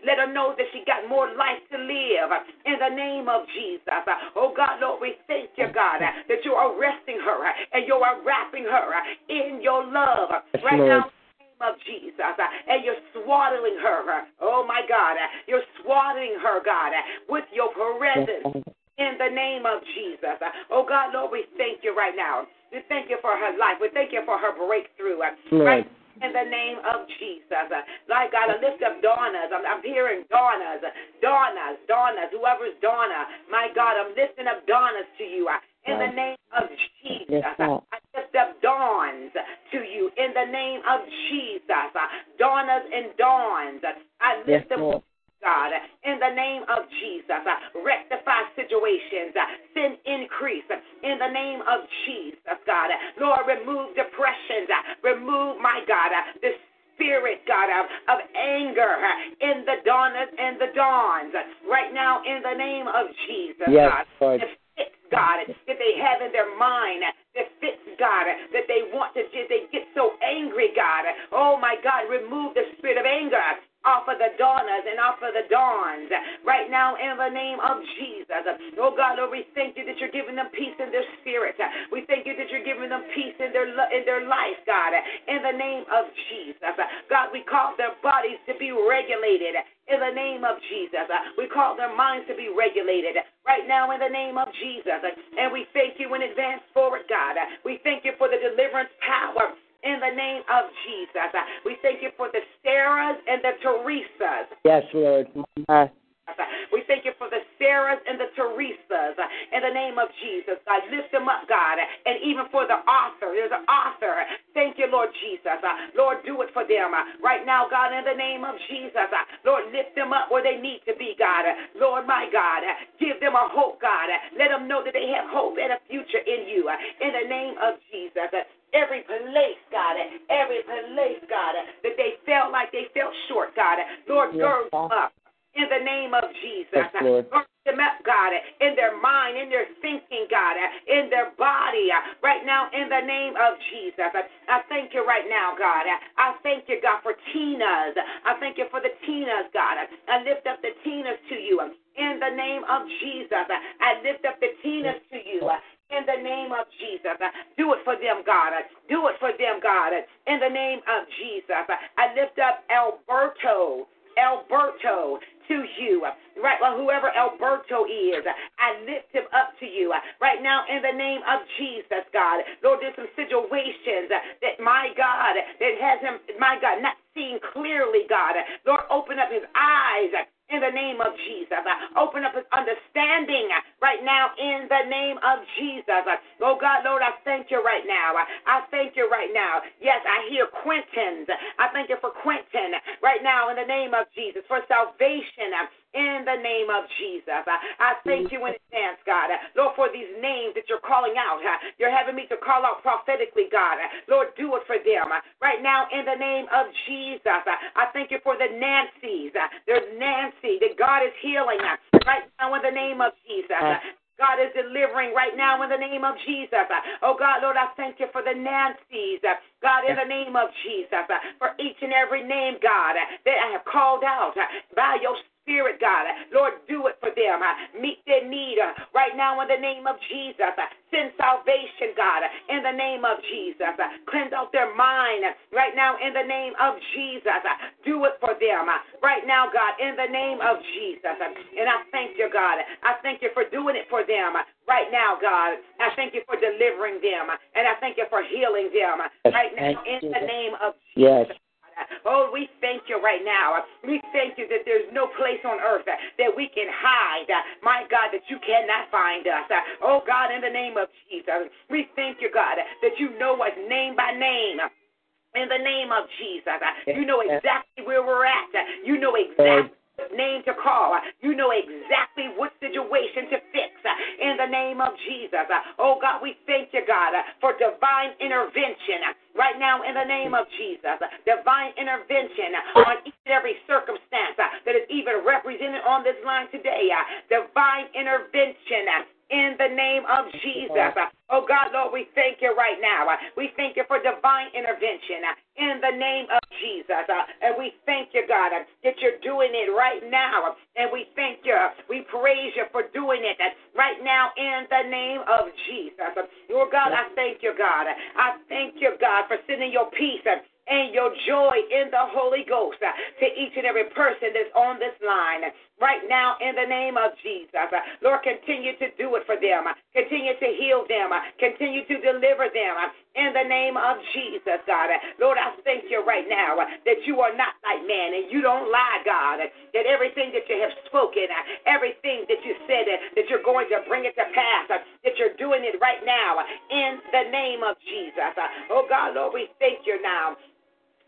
Let her know that she got more life to live in the name of Jesus. Oh, God, Lord, we thank you, God, that you are resting her and you are wrapping her in your love right Lord. now. in the name Of Jesus, and you're swaddling her. Oh my God, you're swaddling her, God, with your presence in the name of Jesus. Oh God, Lord, we thank you right now. We thank you for her life. We thank you for her breakthrough. Right in the name of Jesus. Like God, I lift up Donna's. I'm, I'm hearing Donna's, Donna's, Donna's, whoever's Donna. My God, I'm lifting up Donna's to you. In the name of Jesus. I lift up Dawns to you in the name of Jesus. Donna's and Dawns. I Yes, them Lord. God, in the name of Jesus, uh, rectify situations, uh, send increase uh, in the name of Jesus, God. Lord, remove depressions, remove, my God, the spirit, God, of, of anger in the dawners and the dawns. Right now, in the name of Jesus, Yes, God. Lord. The God, that they have in their mind, the fits, God, that they want to, they get so angry, God. Oh, my God, remove the spirit of anger off of the dawners and off of the dawns right now in the name of Jesus. Oh God, Lord, we thank you that you're giving them peace in their spirit. We thank you that you're giving them peace in their in their life, God, in the name of Jesus. God, we call their bodies to be regulated in the name of Jesus. We call their minds to be regulated right now in the name of Jesus. And we thank you in advance for it, God. We thank you for the deliverance power in the name of Jesus. We thank you for the Sarahs and the Teresas. Yes, Lord. Uh, We thank you for the Sarahs and the Teresas in the name of Jesus. God, lift them up, God, and even for the author. There's an author. Thank you, Lord Jesus. Lord, do it for them right now, God, in the name of Jesus. Lord, lift them up where they need to be, God. Lord, my God, give them a hope, God. Let them know that they have hope and a future in you. In the name of Jesus. Every place, God, every place, God, that they felt like they felt short, God. Lord, Yes, gird them up in the name of Jesus. Yes, Lord. Gird them up, God, in their mind, in their thinking, God, in their body, right now, in the name of Jesus. I thank you right now, God. I thank you, God, for Tina's. I thank you for the Tina's, God. I lift up the Tina's to you in the name of Jesus. I lift up the Tina's to you. In the name of Jesus, do it for them, God. Do it for them, God. In the name of Jesus, I lift up Alberto. Alberto to you. Right, well, whoever Alberto is, I lift him up to you. Right now, in the name of Jesus, God. Lord, there's some situations that, my God, that has him, my God, not seeing clearly, God. Lord, open up his eyes in the name of Jesus. Uh, open up his understanding uh, right now in the name of Jesus. Uh, oh God, Lord, I thank you right now. I thank you right now. Yes, I hear Quentin's. I thank you for Quentin right now in the name of Jesus for salvation in the name of Jesus. I thank you in advance, God. Lord, for these names that you're calling out. You're having me to call out prophetically, God. Lord, do it for them right now in the name of Jesus. I thank you for the Nancy's. There's Nancy that God is healing right now in the name of Jesus. Uh. God is delivering right now in the name of Jesus. Oh God, Lord, I thank you for the Nancy's. God, in uh. the name of Jesus, for each and every name, God, that I have called out by your Spirit, God, Lord, do it for them. Uh, meet their need uh, right now in the name of Jesus. Uh, send salvation, God, in the name of Jesus. Cleanse out their mind right now in the name of Jesus. Do it for them right now, God, in the name of Jesus. And I thank you, God. I thank you for doing it for them right now, God. I thank you for delivering them, and I thank you for healing them right now in the name of Yes. Oh, we thank you right now. We thank you that there's no place on earth that we can hide. My God, that you cannot find us. Oh, God, in the name of Jesus, we thank you, God, that you know us name by name. In the name of Jesus, you know exactly where we're at. You know exactly name to call. You know exactly what situation to fix in the name of Jesus. Oh God, we thank you, God, for divine intervention right now in the name of Jesus. Divine intervention on each and every circumstance that is even represented on this line today. Divine intervention in the name of Jesus. Oh God, Lord, we thank you right now. We thank you for divine intervention uh, in the name of Jesus. Uh, and we thank you, God, uh, that you're doing it right now. And we thank you. We praise you for doing it right now in the name of Jesus. Lord God, I thank you, God. I thank you, God, for sending your peace and your joy in the Holy Ghost uh, to each and every person that's on this line right now in the name of Jesus. Uh, Lord, continue to do it for them. Uh, Continue to heal them. Uh, Continue to deliver them uh, in the name of Jesus, God. Uh, Lord, I thank you right now uh, that you are not like man and you don't lie, God. That everything that you have spoken, everything that you said, that you're going to bring it to pass, that you're doing it right now in the name of Jesus. Oh, God, Lord, we thank you now.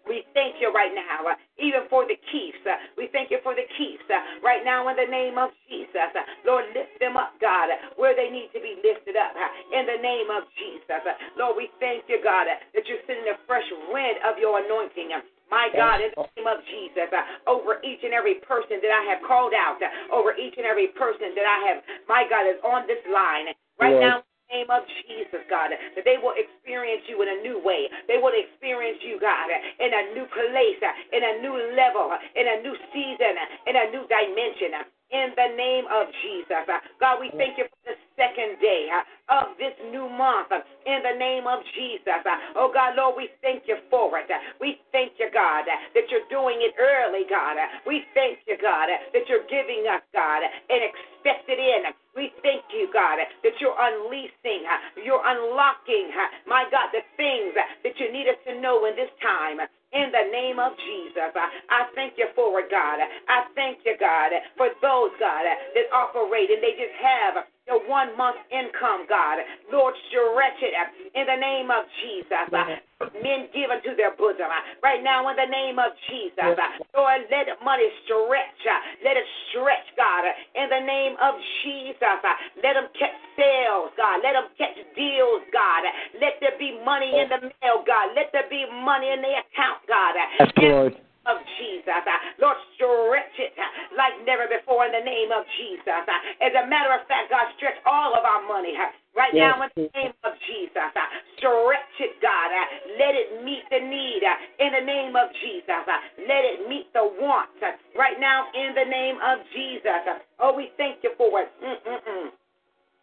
We thank you right now, uh, even for the keeps. Uh, we thank you for the keeps uh, right now in the name of Jesus. Lord, lift them up, God, where they need to be lifted up in the name of Jesus. Lord, we thank you, God, that you're sending a fresh wind of your anointing. My God, in the name of Jesus, uh, over each and every person that I have called out, uh, over each and every person that I have, my God, is on this line. Right Yes. now, name of Jesus, God, that they will experience you in a new way. They will experience you, God, in a new place, in a new level, in a new season, in a new dimension. In the name of Jesus. God, we thank you for the second day of this new month. In the name of Jesus. Oh, God, Lord, we thank you for it. We thank you, God, that you're doing it early, God. We thank you, God, that you're giving us, God, an expected end. We thank you, God, that you're unleashing, you're unlocking, my God, the things that you need us to know in this time. In the name of Jesus, I thank you for it, God. I thank you, God, for those, God, that operate and they just have the one month income, God. Lord, stretch it in the name of Jesus. Uh, men give unto their bosom. Uh, right now, in the name of Jesus, uh, Lord, let money stretch. Let it stretch, God. In the name of Jesus, let them catch sales, God. Let them catch deals, God. Let there be money in the mail, God. Let there be money in the account, God. Yes, In Lord. Of Jesus. Lord, stretch it like never before in the name of Jesus. As a matter of fact, God, stretch all of our money right Yes, now in the name of Jesus. Stretch it, God. Let it meet the need in the name of Jesus. Let it meet the want right now in the name of Jesus. Oh, we thank you for it. Mm-mm-mm.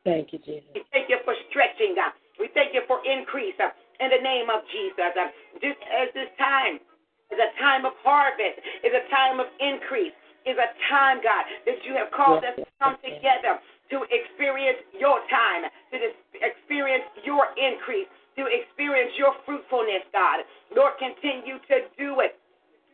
Thank you, Jesus. We thank you for stretching. We thank you for increase in the name of Jesus. Just as this time is a time of harvest, is a time of increase, is a time, God, that you have called us to come together to experience your time, to experience your increase, to experience your fruitfulness, God. Lord, continue to do it.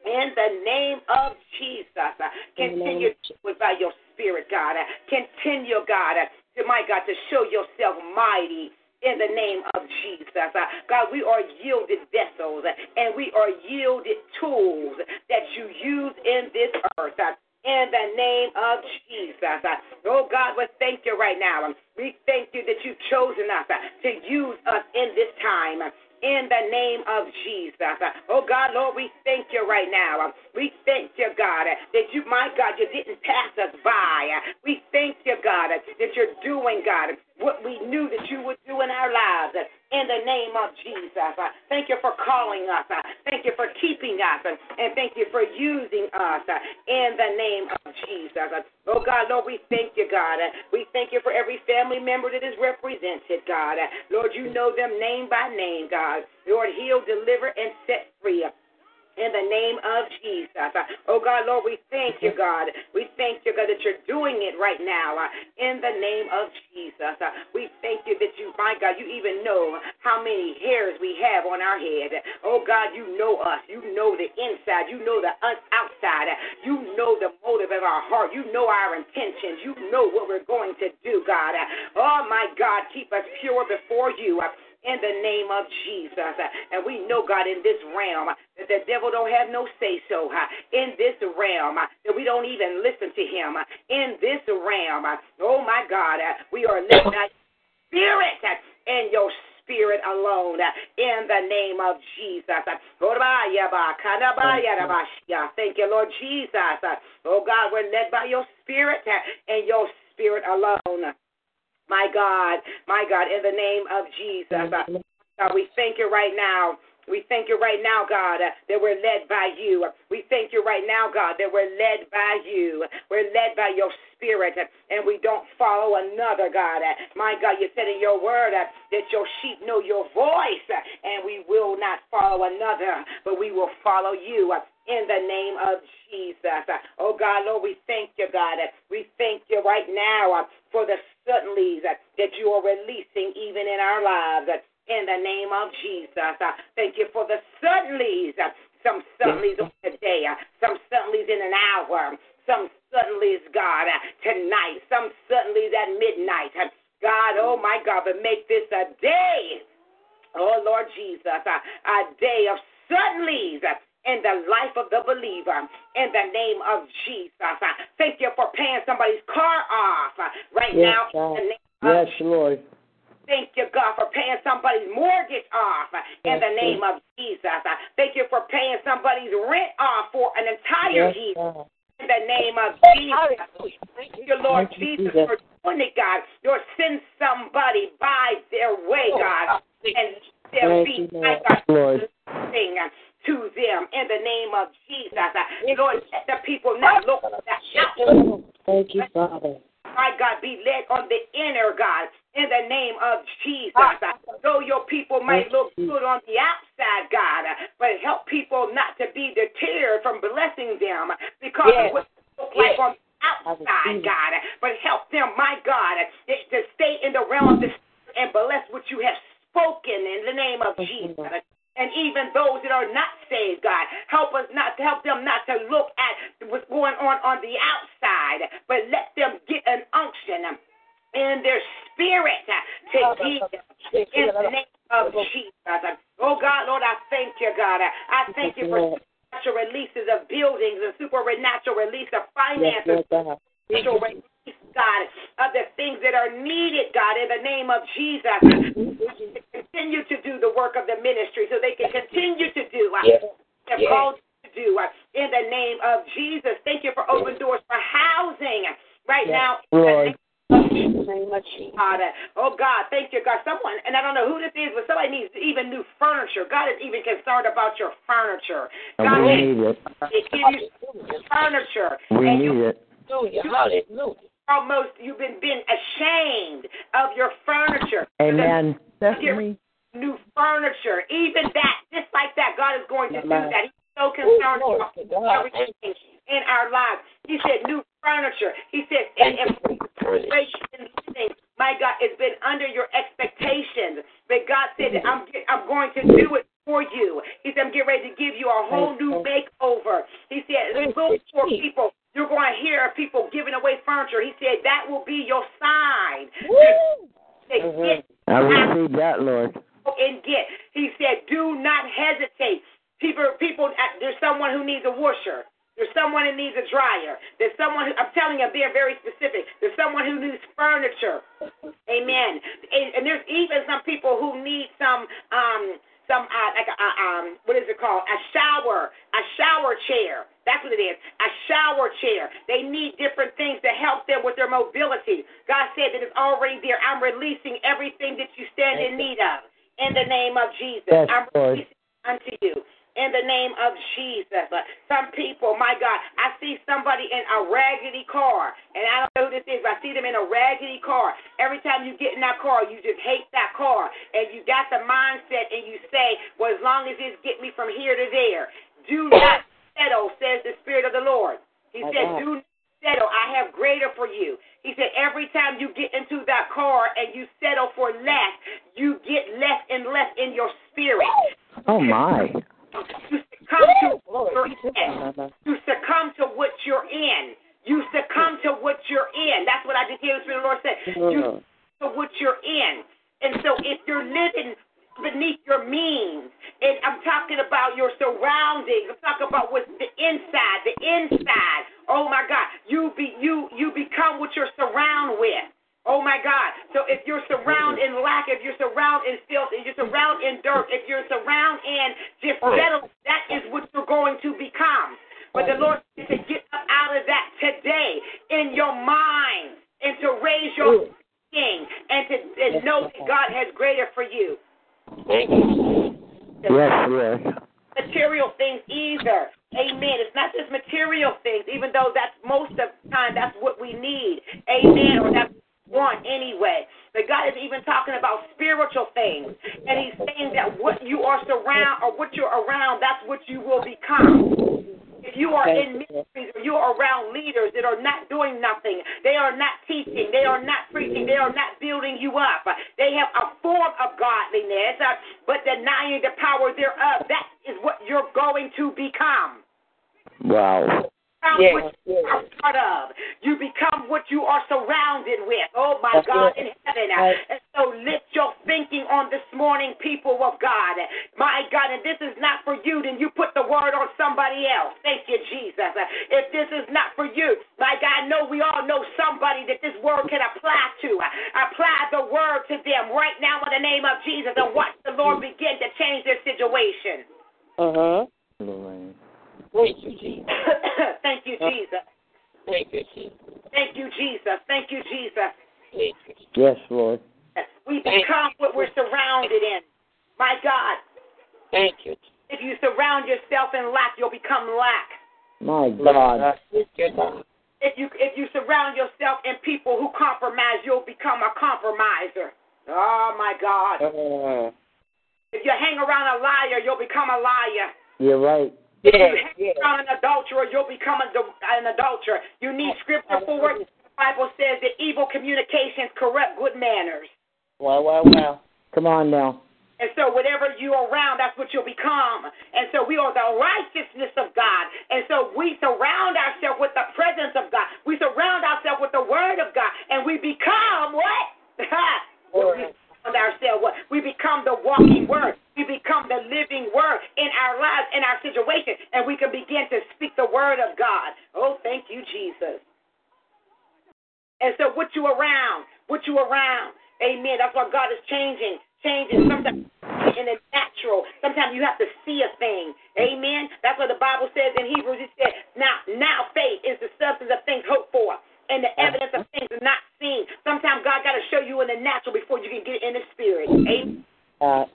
In the name of Jesus, continue to do it by your spirit, God. Continue, God, to my God, to show yourself mighty in the name of Jesus. Uh, God, we are yielded vessels uh, and we are yielded tools that you use in this earth. uh, In the name of Jesus. Oh God, we thank you right now. Um, We thank you that you've chosen us to use us in this time. uh, In the name of Jesus. Oh God, Lord, we thank you right now. Um, We thank you, God, that you, my God, you didn't pass us by. We thank you, God, that you're doing, God, what we knew that you would do in our lives. In the name of Jesus. Uh, Thank you for calling us. Uh, Thank you for keeping us. And thank you for using us uh, in the name of Jesus. Oh God, Lord, we thank you, God. We thank you for every family member that is represented, God. Lord, you know them name by name, God. Lord, heal, deliver, and set free in the name of Jesus. Oh God, Lord, we thank you, God. We thank you, God, that you're doing it right now in the name of Jesus. We thank you that you, my God, you even know how many hairs we have on our head. Oh God, you know us. You know the inside. You know the outside. You know the motive of our heart. You know our intentions. You know what we're going to do, God. Oh my God, keep us pure before you in the name of Jesus. And we know, God, in this realm that the devil don't have no say so. In this realm that we don't even listen to him. In this realm, oh my God, we are living by spirit and your spirit alone in the name of Jesus. Thank you, Lord Jesus. Oh God, we're led by your spirit and your spirit alone. My God, my God, in the name of Jesus. God, we thank you right now. We thank you right now, God, that we're led by you. We thank you right now, God, that we're led by you. We're led by your spirit, and we don't follow another, God. My God, you said in your word that your sheep know your voice, and we will not follow another, but we will follow you in the name of Jesus. Oh, God, Lord, we thank you, God. We thank you right now uh, for the suddenlies uh, that you are releasing even in our lives uh, in the name of Jesus. Thank you for the suddenlies. Some suddenlies of today, some suddenlies in an hour, some suddenlies, God, tonight, some suddenlies at midnight. God, oh my God, but make this a day, oh Lord Jesus, a day of suddenlies in the life of the believer in the name of Jesus. Uh, thank you for paying somebody's car off uh, right yes, now. God. In the name Yes, Lord. Thank you, God, for paying somebody's mortgage off uh, in Yes, the name of Jesus. Thank you for paying somebody's rent off for an entire Yes, year God. in the name of Jesus. Thank you, Lord Thank you, Jesus, Jesus. for doing it, God. Lord, send somebody by their way, oh, God, and they'll Thank be, you, Lord. God, Lord. To them in the name of Jesus. Lord, let the people not look at the outside Thank you, Father. my God, be led on the inner, God, in the name of Jesus. Though your people might look good on the outside, God, but help people not to be deterred from blessing them because of what they look like on the outside, God. But help them, my God, to stay in the realm of the Spirit and bless what you have spoken in the name of Jesus. And even those that are not saved, God, help us not to help them not to look at what's going on on the outside, but let them get an unction in their spirit to give in the name of Jesus. Oh God, Lord, I thank you, God. I thank you for supernatural releases of buildings and supernatural release of finances God. spiritual release, God, of the things that are needed, God, in the name of Jesus. To continue to do the work of the ministry so they can continue to do uh, Yes. what they're called to do uh, in the name of Jesus. Thank you for open doors for housing right Yes, now. Lord. In the name of Jesus. God, uh, oh God, thank you, God. Someone, and I don't know who this is, but somebody needs even new furniture. God is even concerned about your furniture. God we need it. give you furniture. We and you need it. almost you've been been ashamed of your furniture. Amen. Get new furniture, even that, just like that, God is going to do Amen. that. He's so concerned about everything in our lives. He said new furniture. He said, and, and living, my God, it's been under your expectations. But God said, that I'm get- I'm going to do it for you. He said, I'm getting ready to give you a whole new makeover. He said, look for people. You're going to hear people giving away furniture. He said, that will be your sign. Say, Mhm. get I receive that, Lord. and get. He said, do not hesitate. People, people, uh, there's someone who needs a washer. There's someone who needs a dryer. There's someone who, I'm telling you, I'm being very specific. There's someone who needs furniture. Amen. And, and there's even some people who need some, um, some, uh, like a, uh, um, what is it called? A shower, a shower chair. That's what it is. A shower chair. They need different things to help them with their mobility. God said that it's already there. I'm releasing everything that you stand in need of in the name of Jesus. Yes, I'm Lord. releasing unto you in the name of Jesus. Uh, Some people, my God, I see somebody in a raggedy car, and I don't know who this is, but I see them in a raggedy car. Every time you get in that car, you just hate that car, and you got the mindset, and you say, well, as long as it's get me from here to there, do not settle, says the Spirit of the Lord. He said, do not settle. I have greater for you. He said, every time you get into that car and you settle for less, you get less and less in your spirit. Oh my. You succumb to what you're in. You succumb to what you're in. You succumb to what you're in. That's what I just hear the Spirit of the Lord say. You Mm. to what you're in. And so if you're living beneath your means, and I'm talking about your surroundings, I'm talking about what's the inside, the inside. Oh my God, you be you you become what you're surrounded with. Oh my God. So if you're surrounded in lack, if you're surrounded in filth, if you're surrounded in dirt, if you're surrounded in just settle, that is what you're going to become. But the Lord said to get up out of that today in your mind and to raise your king and to and know that God has greater for you. Yes, yes. Material things either. Amen. It's not just material things, even though that's most of the time that's what we need. Amen. Or that's want anyway. But God is even talking about spiritual things. And He's saying that what you are surround or what you're around, that's what you will become. If you are in ministries or you are around leaders that are not doing nothing, they are not teaching, they are not preaching, they are not building you up. They have a form of godliness, uh, but denying the power thereof. That is what you're going to become. Wow. Yes, what you are part of. You become what you are surrounded with. Oh my God in heaven. And so lift your thinking on this morning, people of God. My God, and this is not for you, then you put the word on somebody else. Thank you, Jesus. If this is not for you, my God, I know we all know somebody that this word can apply to. Apply the word to them right now in the name of Jesus and watch the Lord begin to change their situation. Uh huh. Lord. Thank you, Jesus. Thank you, Jesus. Thank you, Jesus. Thank you, Jesus. Thank you, Jesus. Yes, Lord. We become what we're surrounded in. My God, Thank you. if you surround yourself in lack, you'll become lack. My God. God. If you if you surround yourself in people who compromise, you'll become a compromiser. Oh my God. Uh, If you hang around a liar, you'll become a liar. You're right. If you yeah. around an adulterer, you'll become an, adulterer. You need scripture for it. The Bible says that evil communications corrupt good manners. Well, well, well. Come on now. And so whatever you're around, that's what you'll become. And so we are the righteousness of God. And so we surround ourselves with the presence of God. We surround ourselves with the word of God. And we become what? what we ourselves. We become the walking word. We become the living word in our lives, in our situation. And we can begin to speak the word of God. Oh, thank you, Jesus. And so what you around, what you around. Amen. That's why God is changing, changing. Sometimes in the natural. Sometimes you have to see a thing. Amen. That's what the Bible says in Hebrews. It said, "Now, now faith is the substance of things hoped for, and the evidence of things not seen." Sometimes God got to show you in the natural before you can get in the spirit. Amen. Uh,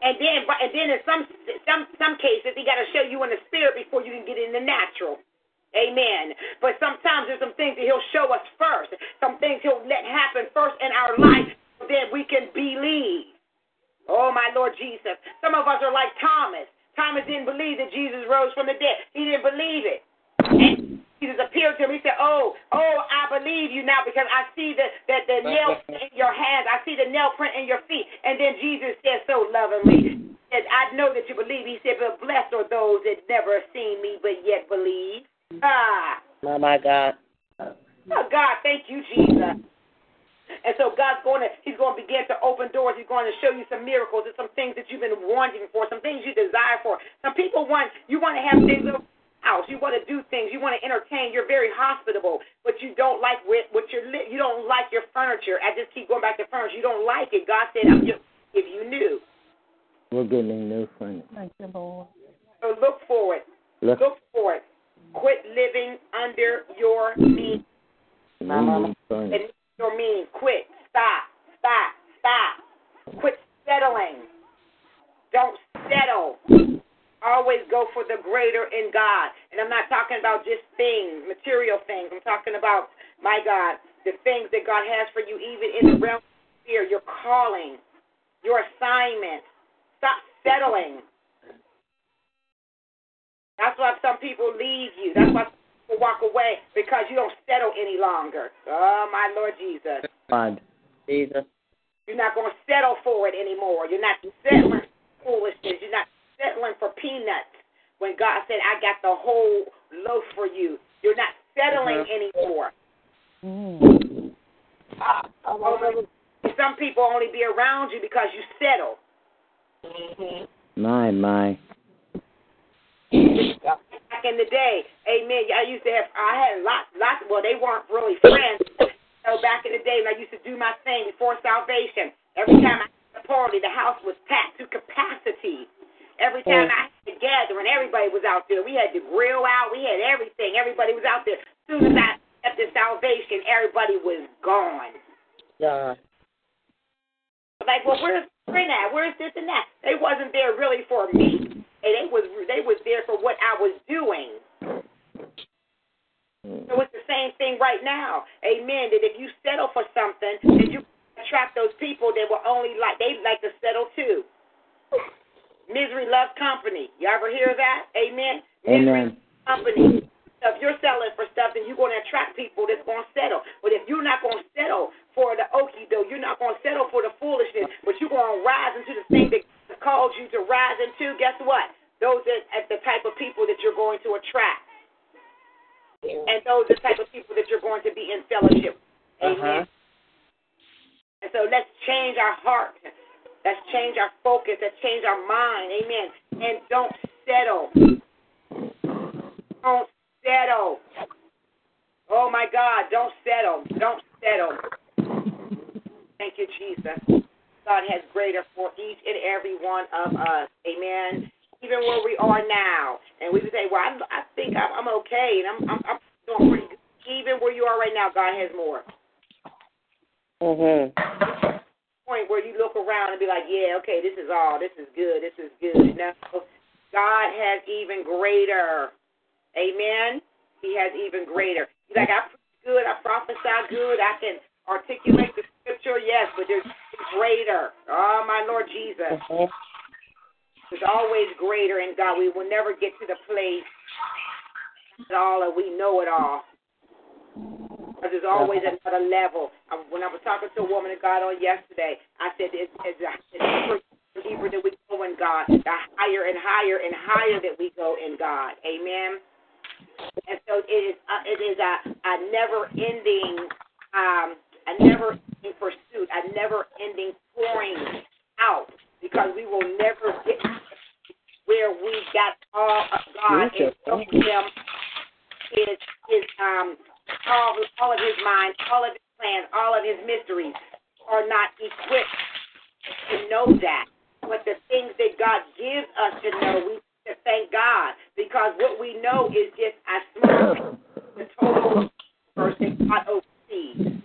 And then, and then in some some some cases, He got to show you in the spirit before you can get in the natural. Amen. But sometimes there's some things that He'll show us first. Some things He'll let happen first in our life, then we can believe. Oh, my Lord Jesus. Some of us are like Thomas. Thomas didn't believe that Jesus rose from the dead. He didn't believe it. And Jesus appeared to him. He said, Oh, oh, I believe you now because I see the, the, the nail print in your hands. I see the nail print in your feet. And then Jesus said so lovingly, said, I know that you believe. He said, But blessed are those that never seen me but yet believe. Ah. oh, my God. Oh, God, thank you, Jesus. And so God's going to, He's going to begin to open doors. He's going to show you some miracles and some things that you've been wanting for, some things you desire for. Some people want, you want to have things house. You want to do things. You want to entertain. You're very hospitable, but you don't like what what you're, li- you don't like your furniture. I just keep going back to furniture. You don't like it. God said, I'm just, if you knew. We're getting new friends. So look for it. Look, Look for it. Quit living under your means. new friends. and your mean. Quit. Stop. Stop. Stop. Quit settling. Don't settle. Always go for the greater in God. And I'm not talking about just things, material things. I'm talking about, my God, the things that God has for you, even in the realm of fear, your calling, your assignment. Stop settling. That's why some people leave you. That's why some people walk away because you don't settle any longer. Oh, my Lord Jesus. God. Jesus. You're not going to settle for it anymore. You're not settling for foolishness. You're not settling for peanuts. When God said, I got the whole loaf for you, you're not settling mm-hmm. anymore. Mm. Ah, only- Some people only be around you because you settle. Mm-hmm. My, my. Back in the day, amen. I used to have, I had lots, lots, well, they weren't really friends. So back in the day, when I used to do my thing before salvation, every time I had a party, the house was packed to capacity. Every mm. time I had a gathering, everybody was out there. We had the grill out. We had everything. Everybody was out there. As soon as I accepted salvation, everybody was gone. God. Like, well, where's Friend at? Where's this and that? They wasn't there really for me. And they was they was there for what I was doing. So it's the same thing right now. Amen. That if you settle for something, then you attract those people that will only like they like to settle too. Misery loves company. You ever hear that? Amen. Misery Amen. loves company. If you're selling for stuff, then you're going to attract people that's going to settle. But if you're not going to settle for the okie doke, you're not going to settle for the foolishness, but you're going to rise into the thing that God called you to rise into, guess what? Those are at the type of people that you're going to attract. And those are the type of people that you're going to be in fellowship. with. Uh-huh. Amen. And so let's change our heart. Let's change our focus. Let's change our mind. Amen. And don't settle. Don't settle. Oh my God, don't settle. Don't settle. Thank you, Jesus. God has greater for each and every one of us. Amen. Even where we are now, and we would say, "Well, I, I think I'm, I'm okay, and I'm, I'm, I'm doing pretty good." Even where you are right now, God has more. Mhm. Point where you look around and be like, "Yeah, okay, this is all. This is good. This is good." No, God has even greater. Amen. He has even greater. He's like, I preach good, I prophesy good, I can articulate the scripture, yes, but there's greater. Oh, my Lord Jesus. Mhm. There's always greater in God. We will never get to the place at all and we know it all. But there's always another level. Um, When I was talking to a woman of God on yesterday, I said it's, it's, it's deeper, the deeper that we go in God, the higher and higher and higher that we go in God. Amen. And so it is. Uh, it is a, a never-ending, um, a never-ending pursuit, a never-ending pouring out, because we will never get where we got all of God and know Him, His His um all all of His mind, all of His plans, all of His mysteries are not equipped to know that. But the things that God gives us to know, we need to thank God because what we know is just a small the total person God oversees.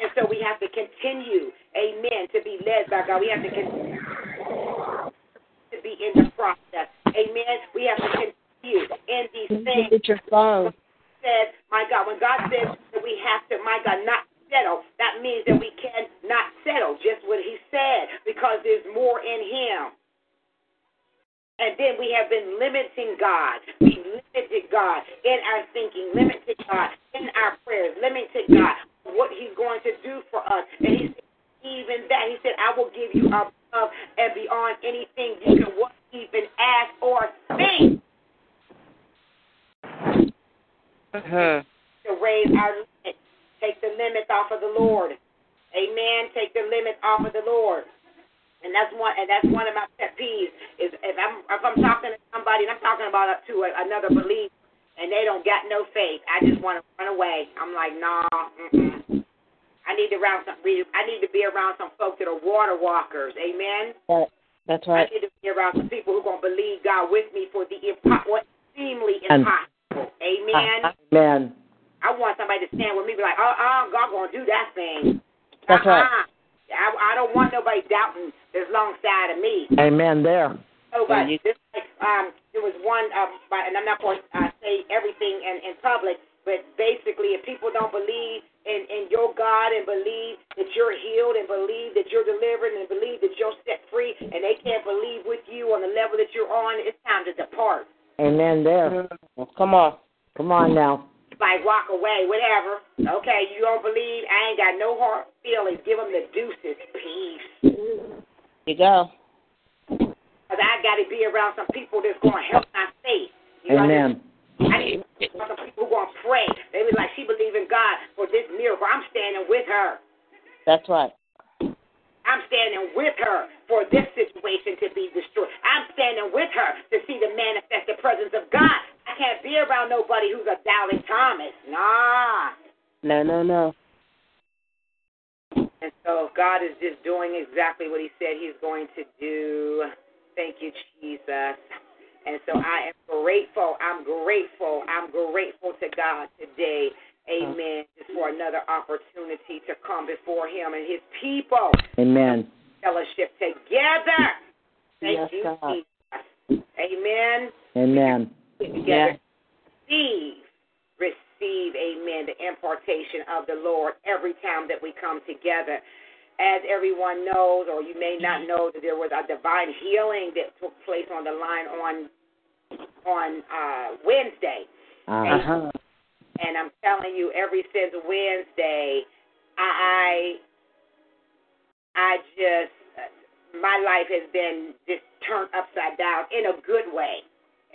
And so we have to continue, amen, to be led by God. We have to continue to be in the process. Amen. We have to continue in these things. Get your phone. Said, my God, when God says that we have to, my God, not settle, that means that we cannot settle, just what He said, because there's more in Him. And then we have been limiting God. We limited God in our thinking, limited God in our prayers, limited God what He's going to do for us. And He said, even that, He said, I will give you above and beyond anything you can what even ask or think To raise our limit. Take the limits off of the Lord. Amen. Take the limits off of the Lord. And that's one and that's one of my pet peeves is if I'm if I'm talking to somebody and I'm talking about it to a, another believer and they don't got no faith, I just want to run away. I'm like, nah, mm-mm. I need to around some I need to be around some folks that are water walkers. Amen. That- That's I need to be around some people who are gonna believe God with me for the impo- what seemingly And- impossible. Amen. Amen. I want somebody to stand with me, be like, oh, oh God gonna do that thing. That's right. Uh-uh. I, I don't want nobody doubting this long side of me. Amen there. Oh, but you- this um, there was one, uh, by, and I'm not going to uh, say everything in, in public, but basically, if people don't believe in, in your God and believe that you're healed and believe that you're delivered and believe that you're set free, and they can't believe with you on the level that you're on, it's time to depart. Amen there. Come on. Come on now. Like walk away, whatever. Okay, you don't believe? I ain't got no hard feelings. Give them the deuces. Peace. You go. Because I got to be around some people that's to help my faith. You Amen. I need some people who to pray. They be like, she believe in God for this miracle. I'm standing with her. That's right. I'm standing with her for this situation to be destroyed. I'm standing with her to see the manifested presence of God. I can't be around nobody who's a doubting Thomas. Nah. No, no, no. And so God is just doing exactly what He said He's going to do. Thank you, Jesus. And so I am grateful. I'm grateful. I'm grateful to God today. Amen. Just for another opportunity to come before Him and His people, Amen. fellowship together. Thank Yes, you, God. Jesus. Amen. Amen. Together. Receive, receive, amen, the impartation of the Lord every time that we come together. As everyone knows, or you may not know, that there was a divine healing that took place on the line on on uh, Wednesday. Uh, Uh-huh. And I'm telling you, ever since Wednesday, I I just my life has been just turned upside down in a good way.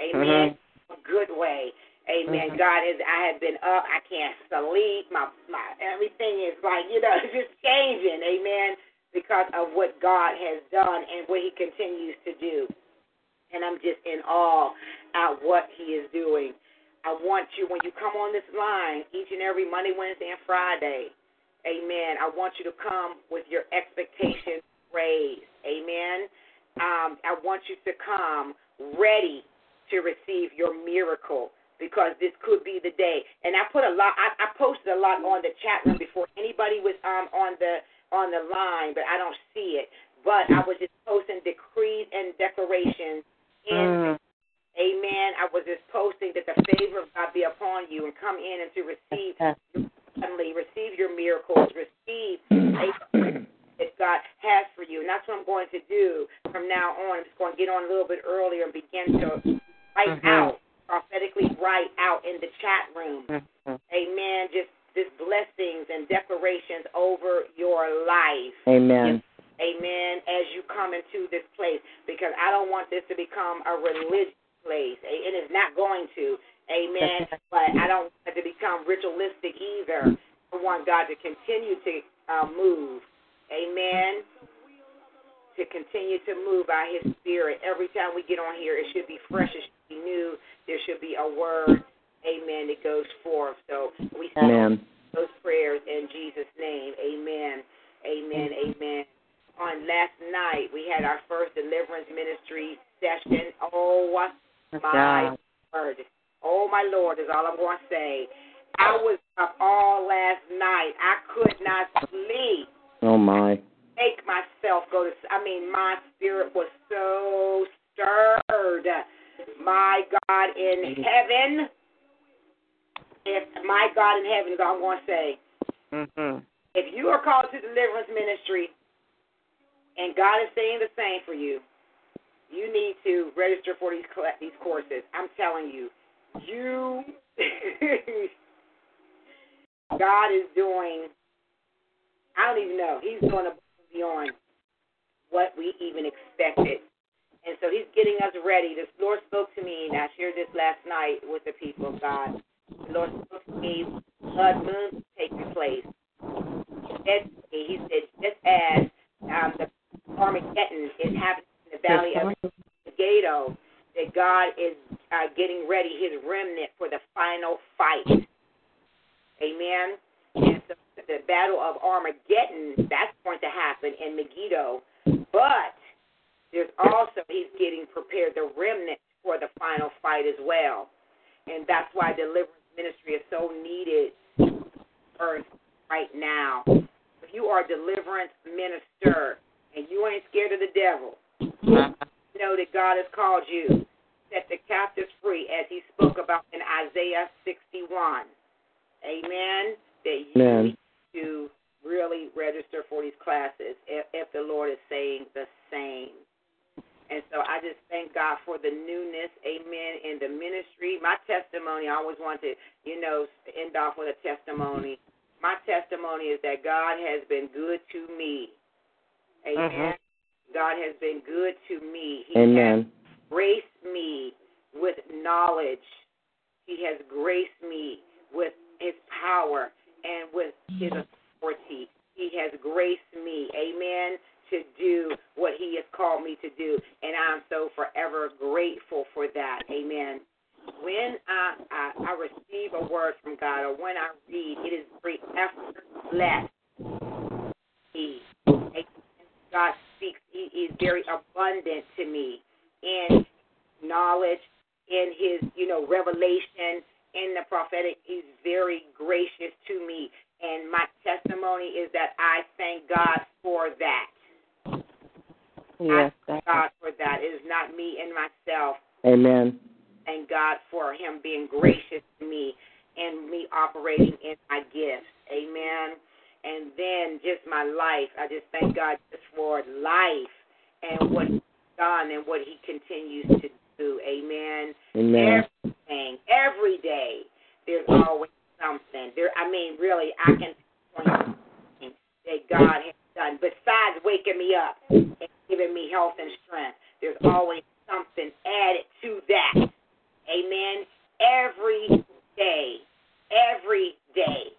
Amen. A good way. Amen. Mhm. God is I have been up, I can't sleep, my my everything is like, you know, just changing, amen, because of what God has done and what he continues to do. And I'm just in awe at what he is doing. I want you, when you come on this line each and every Monday, Wednesday, and Friday, amen, I want you to come with your expectations raised. Amen. Um, I want you to come ready to receive your miracle because this could be the day. And I put a lot I, I posted a lot on the chat room before anybody was um on the on the line, but I don't see it. But I was just posting decrees and declarations in Mm. Amen. I was just posting that the favor of God be upon you and come in and to receive suddenly, receive your miracles, receive that God has for you. And that's what I'm going to do from now on. I'm just going to get on a little bit earlier and begin to write Mhm. out, prophetically write out in the chat room. Mhm. Amen. Just just blessings and declarations over your life. Amen. Amen. As you come into this place, because I don't want this to become a religious place. It is not going to. Amen. But I don't want it to become ritualistic either. I want God to continue to uh, move. Amen. To continue to move by His Spirit. Every time we get on here, it should be fresh. It should be new. There should be a word. Amen. That goes forth. So we Amen. those prayers in Jesus' name. Amen. Amen. Amen. On last night, we had our first deliverance ministry session. Oh, my God. Lord. Oh, my Lord, is all I'm going to say. I was up all last night. I could not sleep. Oh my. Make myself go to. I mean, my spirit was so stirred. My God in heaven. If my God in heaven is all I'm going to say. Mhm. If you are called to deliverance ministry and God is saying the same for you, you need to register for these these courses. I'm telling you, you God is doing I don't even know. He's and beyond what we even expected. And so he's getting us ready. The Lord spoke to me, and I shared this last night with the people of God. The Lord spoke to me, blood moon taking place. And he said, just as um, the Armageddon is happening in the valley of Gato, that God is uh, getting ready his remnant for the final fight. Amen. And so the battle of Armageddon, that's going to happen in Megiddo. But there's also, he's getting prepared the remnant for the final fight as well. And that's why deliverance ministry is so needed earth right now. If you are a deliverance minister and you ain't scared of the devil, know that God has called you. Set the captives free as he spoke about in Isaiah 61. Amen. That you Amen. need to really register for these classes if, if the Lord is saying the same. And so I just thank God for the newness, amen, in the ministry. My testimony, I always want to, you know, end off with a testimony. My testimony is that God has been good to me. Mm-hmm. Amen. God has been good to me. He has Amen. graced me with knowledge. He has graced me with his power and with his authority. He has graced me, amen, to do what he has called me to do. And I'm so forever grateful for that. Amen. When I, I, I receive a word from God or when I read, it is very effortless. He, God he is very abundant to me in knowledge, in his, you know, revelation, in the prophetic. He's very gracious to me. And my testimony is that I thank God for that. Yes, I thank God for that. It is not me and myself. Amen. Thank God for Him being gracious to me and me operating in my gifts. Amen. And then just my life. I just thank God just for life and what He's done and what He continues to do. Amen. Amen. Everything, every day, there's always something. There, I mean, really, I can point that God has done besides waking me up and giving me health and strength. There's always something added to that. Amen. Every day, every day,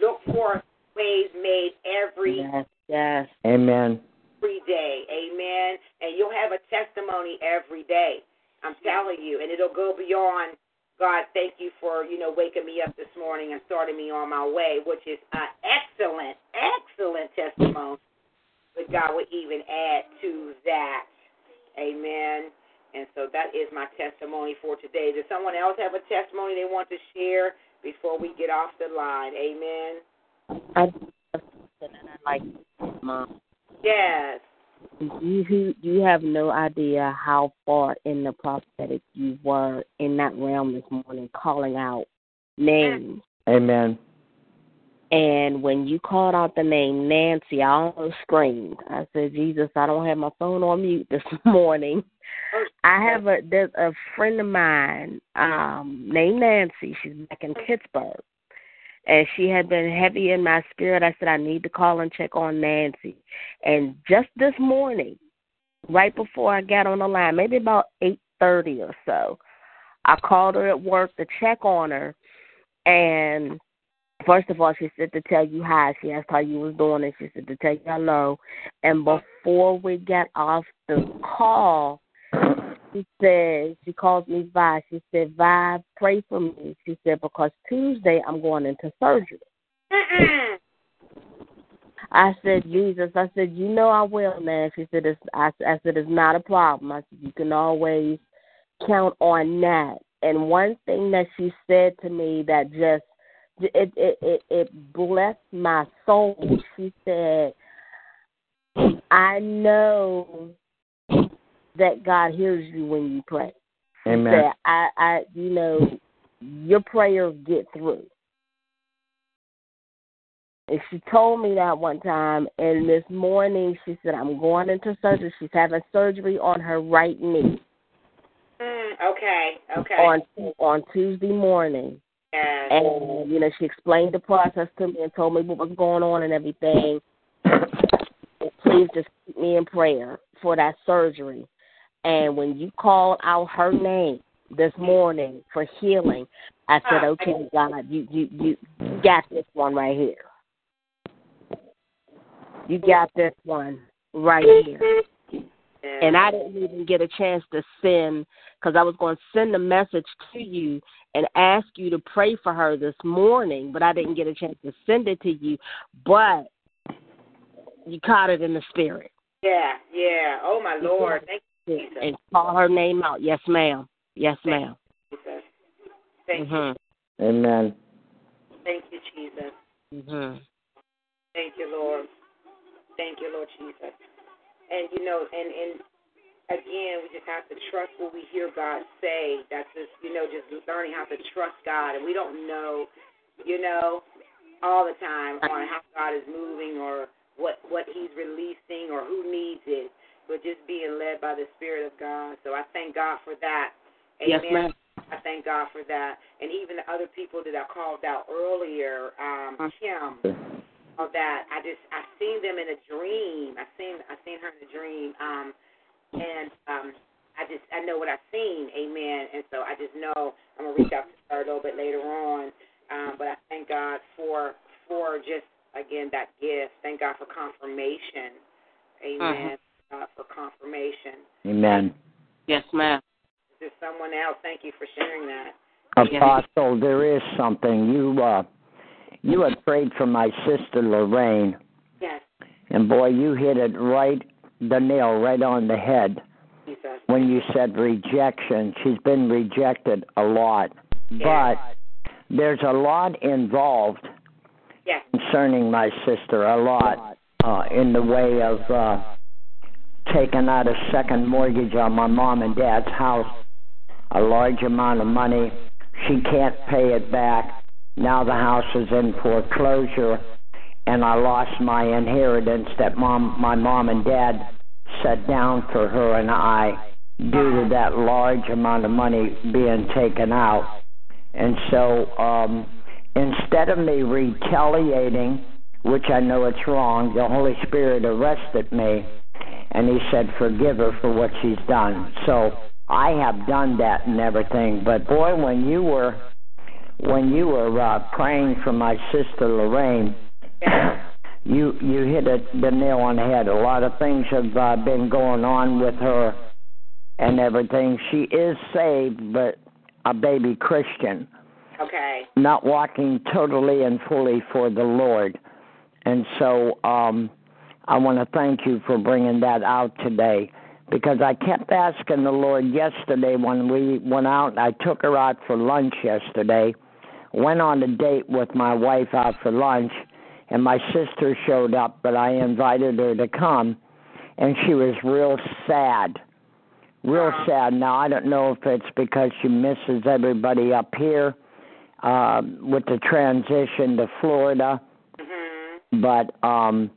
look for ways made every yes, yes. Amen. every day. Amen. And you'll have a testimony every day. I'm telling you, and it'll go beyond. God, thank you for you know waking me up this morning and starting me on my way, which is an excellent, excellent testimony. But God would even add to that. Amen. And so that is my testimony for today. Does someone else have a testimony they want to share before we get off the line? Amen. I do have something that I like, Mom. Yes. You you have no idea how far in the prophetic you were in that realm this morning, calling out names. Amen. And when you called out the name Nancy, I almost screamed. I said, Jesus, I don't have my phone on mute this morning. I have a there's a friend of mine um named Nancy. She's back in Pittsburgh. And she had been heavy in my spirit. I said, I need to call and check on Nancy. And just this morning, right before I got on the line, maybe about eight thirty or so, I called her at work to check on her and First of all, she said to tell you hi. She asked how you was doing, and she said to tell you hello. And before we got off the call, she said she calls me Vi. She said, Vi, pray for me. She said because Tuesday I'm going into surgery. Mm-mm. I said, Jesus. I said, you know I will, man. She said, it's, I, I said it's not a problem. I said you can always count on that. And one thing that she said to me that just it it it, it blessed my soul. She said, "I know that God hears you when you pray. Amen. That I I you know your prayers get through." And she told me that one time, and this morning she said, "I'm going into surgery. She's having surgery on her right knee Mm, okay. Okay. on on Tuesday morning." yes. and you know she explained the process to me and told me what was going on and everything. Please just keep me in prayer for that surgery. And when you called out her name this morning for healing, I said, ah, "Okay, God, you you you got this one right here. You got this one right here." And I didn't even get a chance to send because I was going to send a message to you and ask you to pray for her this morning, but I didn't get a chance to send it to you. But you caught it in the spirit Yeah, yeah. Oh my Lord. Thank. And call her name out. Yes, ma'am. Yes, ma'am. Jesus. Thank you. Mhm. Amen. Thank you, Jesus. Mhm. Thank you, Lord. Thank you, Lord Jesus. And you know, and and again, we just have to trust what we hear God say. That's just, you know, just learning how to trust God. And we don't know, you know, all the time on how God is moving or what what He's releasing or who needs it, but just being led by the Spirit of God. So I thank God for that. Amen. Yes, ma'am. I thank God for that. And even the other people that I called out earlier, um, Kim, of that. I just I seen them in a dream. I seen I seen her in a dream. Um and um I just I know what I've seen, amen. And so I just know I'm gonna reach out to her a little bit later on. Um, but I thank God for for just again that gift. Thank God for confirmation. Amen. God for confirmation. Amen. Yes, ma'am. Is there someone else? Thank you for sharing that. Apostle, there is something. You uh you had prayed for my sister Lorraine, Yes, and boy, you hit it right the nail right on the head Jesus. when you said rejection. She's been rejected a lot. But there's a lot involved Yes. concerning my sister, a lot uh in the way of uh taking out a second mortgage on my mom and dad's house, a large amount of money. She can't pay it back. Now the house is in foreclosure, and I lost my inheritance that mom, my mom and dad set down for her and I due to that large amount of money being taken out. And so, um, instead of me retaliating, which I know it's wrong, the Holy Spirit arrested me and he said, Forgive her for what she's done. So I have done that and everything. But boy, when you were when you were uh, praying for my sister Lorraine, you you hit it, the nail on the head. A lot of things have uh, been going on with her and everything. She is saved, but a baby Christian, Okay. not walking totally and fully for the Lord. And so um, I want to thank you for bringing that out today because I kept asking the Lord yesterday when we went out. I took her out for lunch yesterday, went on a date with my wife out for lunch, and my sister showed up, but I invited her to come, and she was real sad. Real sad. Now, I don't know if it's because she misses everybody up here uh, with the transition to Florida Mhm. but um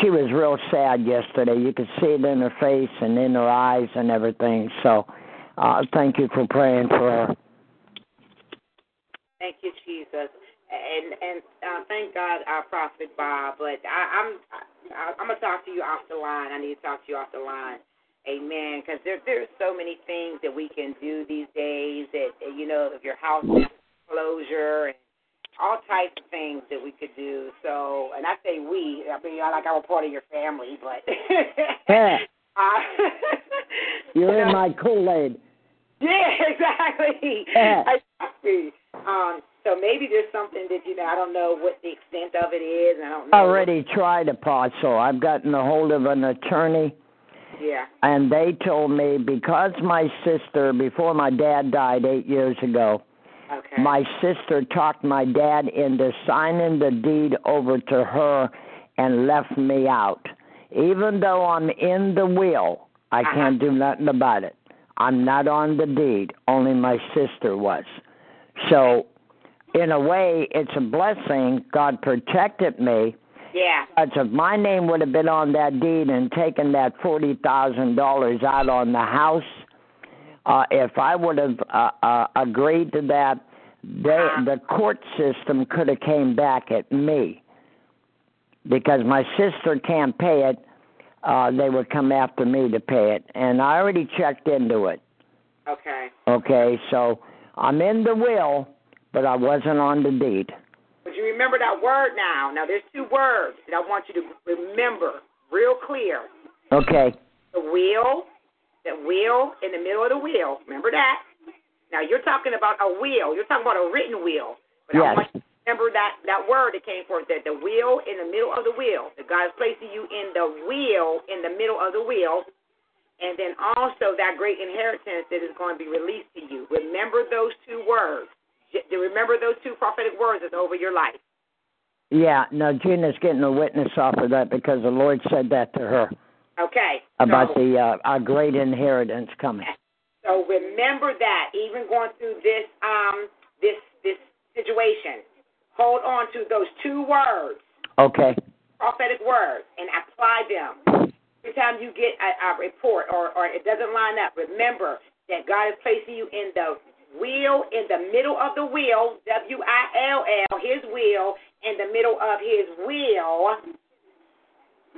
she was real sad yesterday. You could see it in her face and in her eyes and everything. So uh thank you for praying for her. Thank you, Jesus, and and uh, thank God, our prophet Bob. But I, I'm I, I'm gonna talk to you off the line. I need to talk to you off the line. Amen. Because there there's so many things that we can do these days. That you know, if your house is closure and all types of things that we could do. So, and I say we. I mean, I like I'm a part of your family, but. Yeah. uh, You're you in my yeah, exactly. Yeah. Exactly. Um, so maybe there's something that you know. I don't know what the extent of it is. I don't know. I already tried apostle. I've gotten a hold of an attorney Yeah. and they told me because my sister before my dad died 8 years ago, Okay. my sister talked my dad into signing the deed over to her and left me out. Even though I'm in the will, I Uh-huh. can't do nothing about it. I'm not on the deed, only my sister was. So, in a way, it's a blessing. God protected me. yeah. Because if my name would have been on that deed and taken that $40,000 out on the house, uh, if I would have uh, uh, agreed to that, they, the court system could have came back at me because my sister can't pay it. Uh, they would come after me to pay it, and I already checked into it. Okay. Okay, so I'm in the will, but I wasn't on the deed. But you remember that word now. Now there's two words that I want you to remember real clear. Okay, The will, the will in the middle of the will. Remember that. Now you're talking about a will. You're talking about a written will. But I Yes. want you to remember that that word that came forth. That the will in the middle of the will. That God is placing you in the will in the middle of the will. And then also that great inheritance that is going to be released to you. Remember those two words. Remember those two prophetic words that's over your life. Yeah, no, Gina's getting a witness off of that because the Lord said that to her. Okay. about so, the uh, our great inheritance coming. so remember that even going through this um this this situation, hold on to those two words, Okay. prophetic words, and apply them. Every time you get a, a report or or it doesn't line up, remember that God is placing you in the wheel, in the middle of the wheel, W I L L, His wheel, in the middle of His wheel,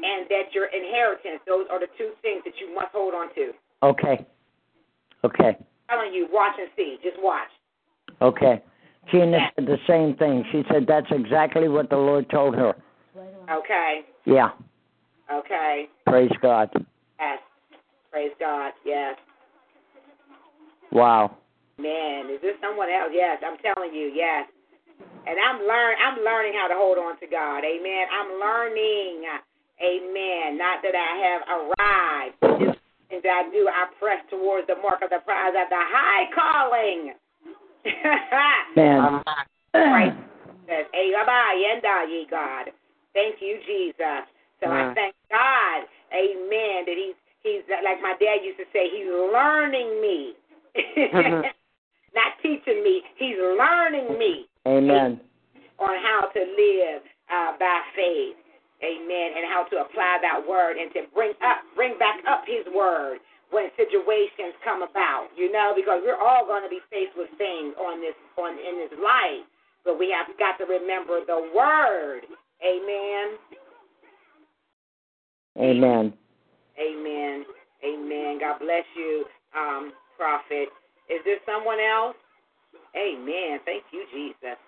and that your inheritance. Those are the two things that you must hold on to. Okay. Okay. I'm telling you, watch and see. Just watch. Okay. Gina said the same thing. She said that's exactly what the Lord told her. Okay. Yeah. Okay. Praise God. Yes. Praise God. Yes. Wow. Man, is this someone else? Yes, I'm telling you, yes. And I'm learn I'm learning how to hold on to God. Amen. I'm learning. Amen. Not that I have arrived. Things I do, I press towards the mark of the prize of the high calling. Amen. Christ says, "Hey, Abba, ye God." Thank you, Jesus. So I thank God, Amen, that He's He's like my dad used to say, He's learning me, not teaching me. He's learning me Amen. on how to live uh, by faith, Amen, and how to apply that word and to bring up, bring back up His word when situations come about. You know, because we're all going to be faced with things on this on in this life, but we have got to remember the word. Amen. Amen. Amen. Amen. God bless you, um, prophet. Is there someone else? Amen. Thank you, Jesus.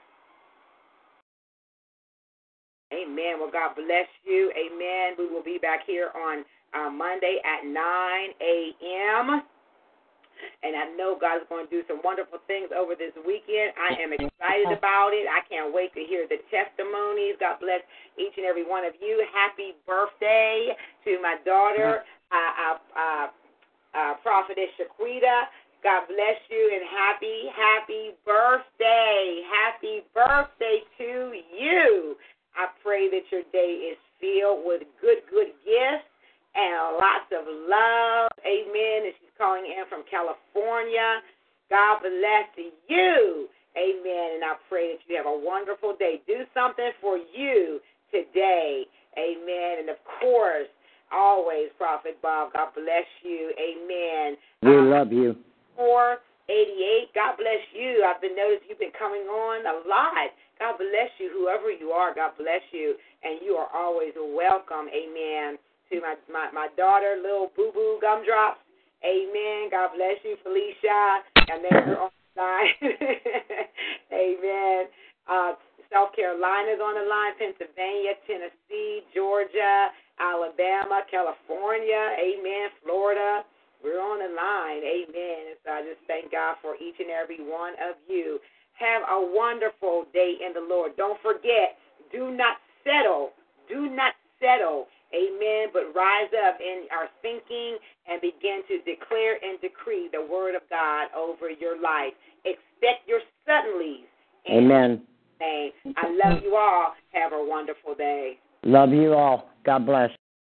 Amen. Well, God bless you. Amen. We will be back here on uh, Monday at 9 a.m. And I know God is going to do some wonderful things over this weekend. I am excited about it. I can't wait to hear the testimonies. God bless each and every one of you. Happy birthday to my daughter, uh, uh, uh, uh, Prophetess Shaquita. God bless you and happy, happy birthday. Happy birthday to you. I pray that your day is filled with good, good gifts and lots of love. Amen. And she's calling in from California. God bless you. Amen. And I pray that you have a wonderful day. Do something for you today. Amen. And of course, always, Prophet Bob, God bless you. Amen. We Um, love you. 488. God bless you. I've been noticing you've been coming on a lot. God bless you, whoever you are. God bless you, and you are always welcome. Amen. To my my, my daughter, little Boo Boo Gumdrops. Amen. God bless you, Felicia. And then you're on the line. Amen. Uh, South Carolina's on the line, Pennsylvania, Tennessee, Georgia, Alabama, California, amen, Florida. We're on the line, amen. And so I just thank God for each and every one of you. Have a wonderful day in the Lord. Don't forget, do not settle. Do not settle. Amen. But rise up in our thinking and begin to declare and decree the word of God over your life. Expect your suddenlies. Amen. Name. I love you all. Have a wonderful day. Love you all. God bless.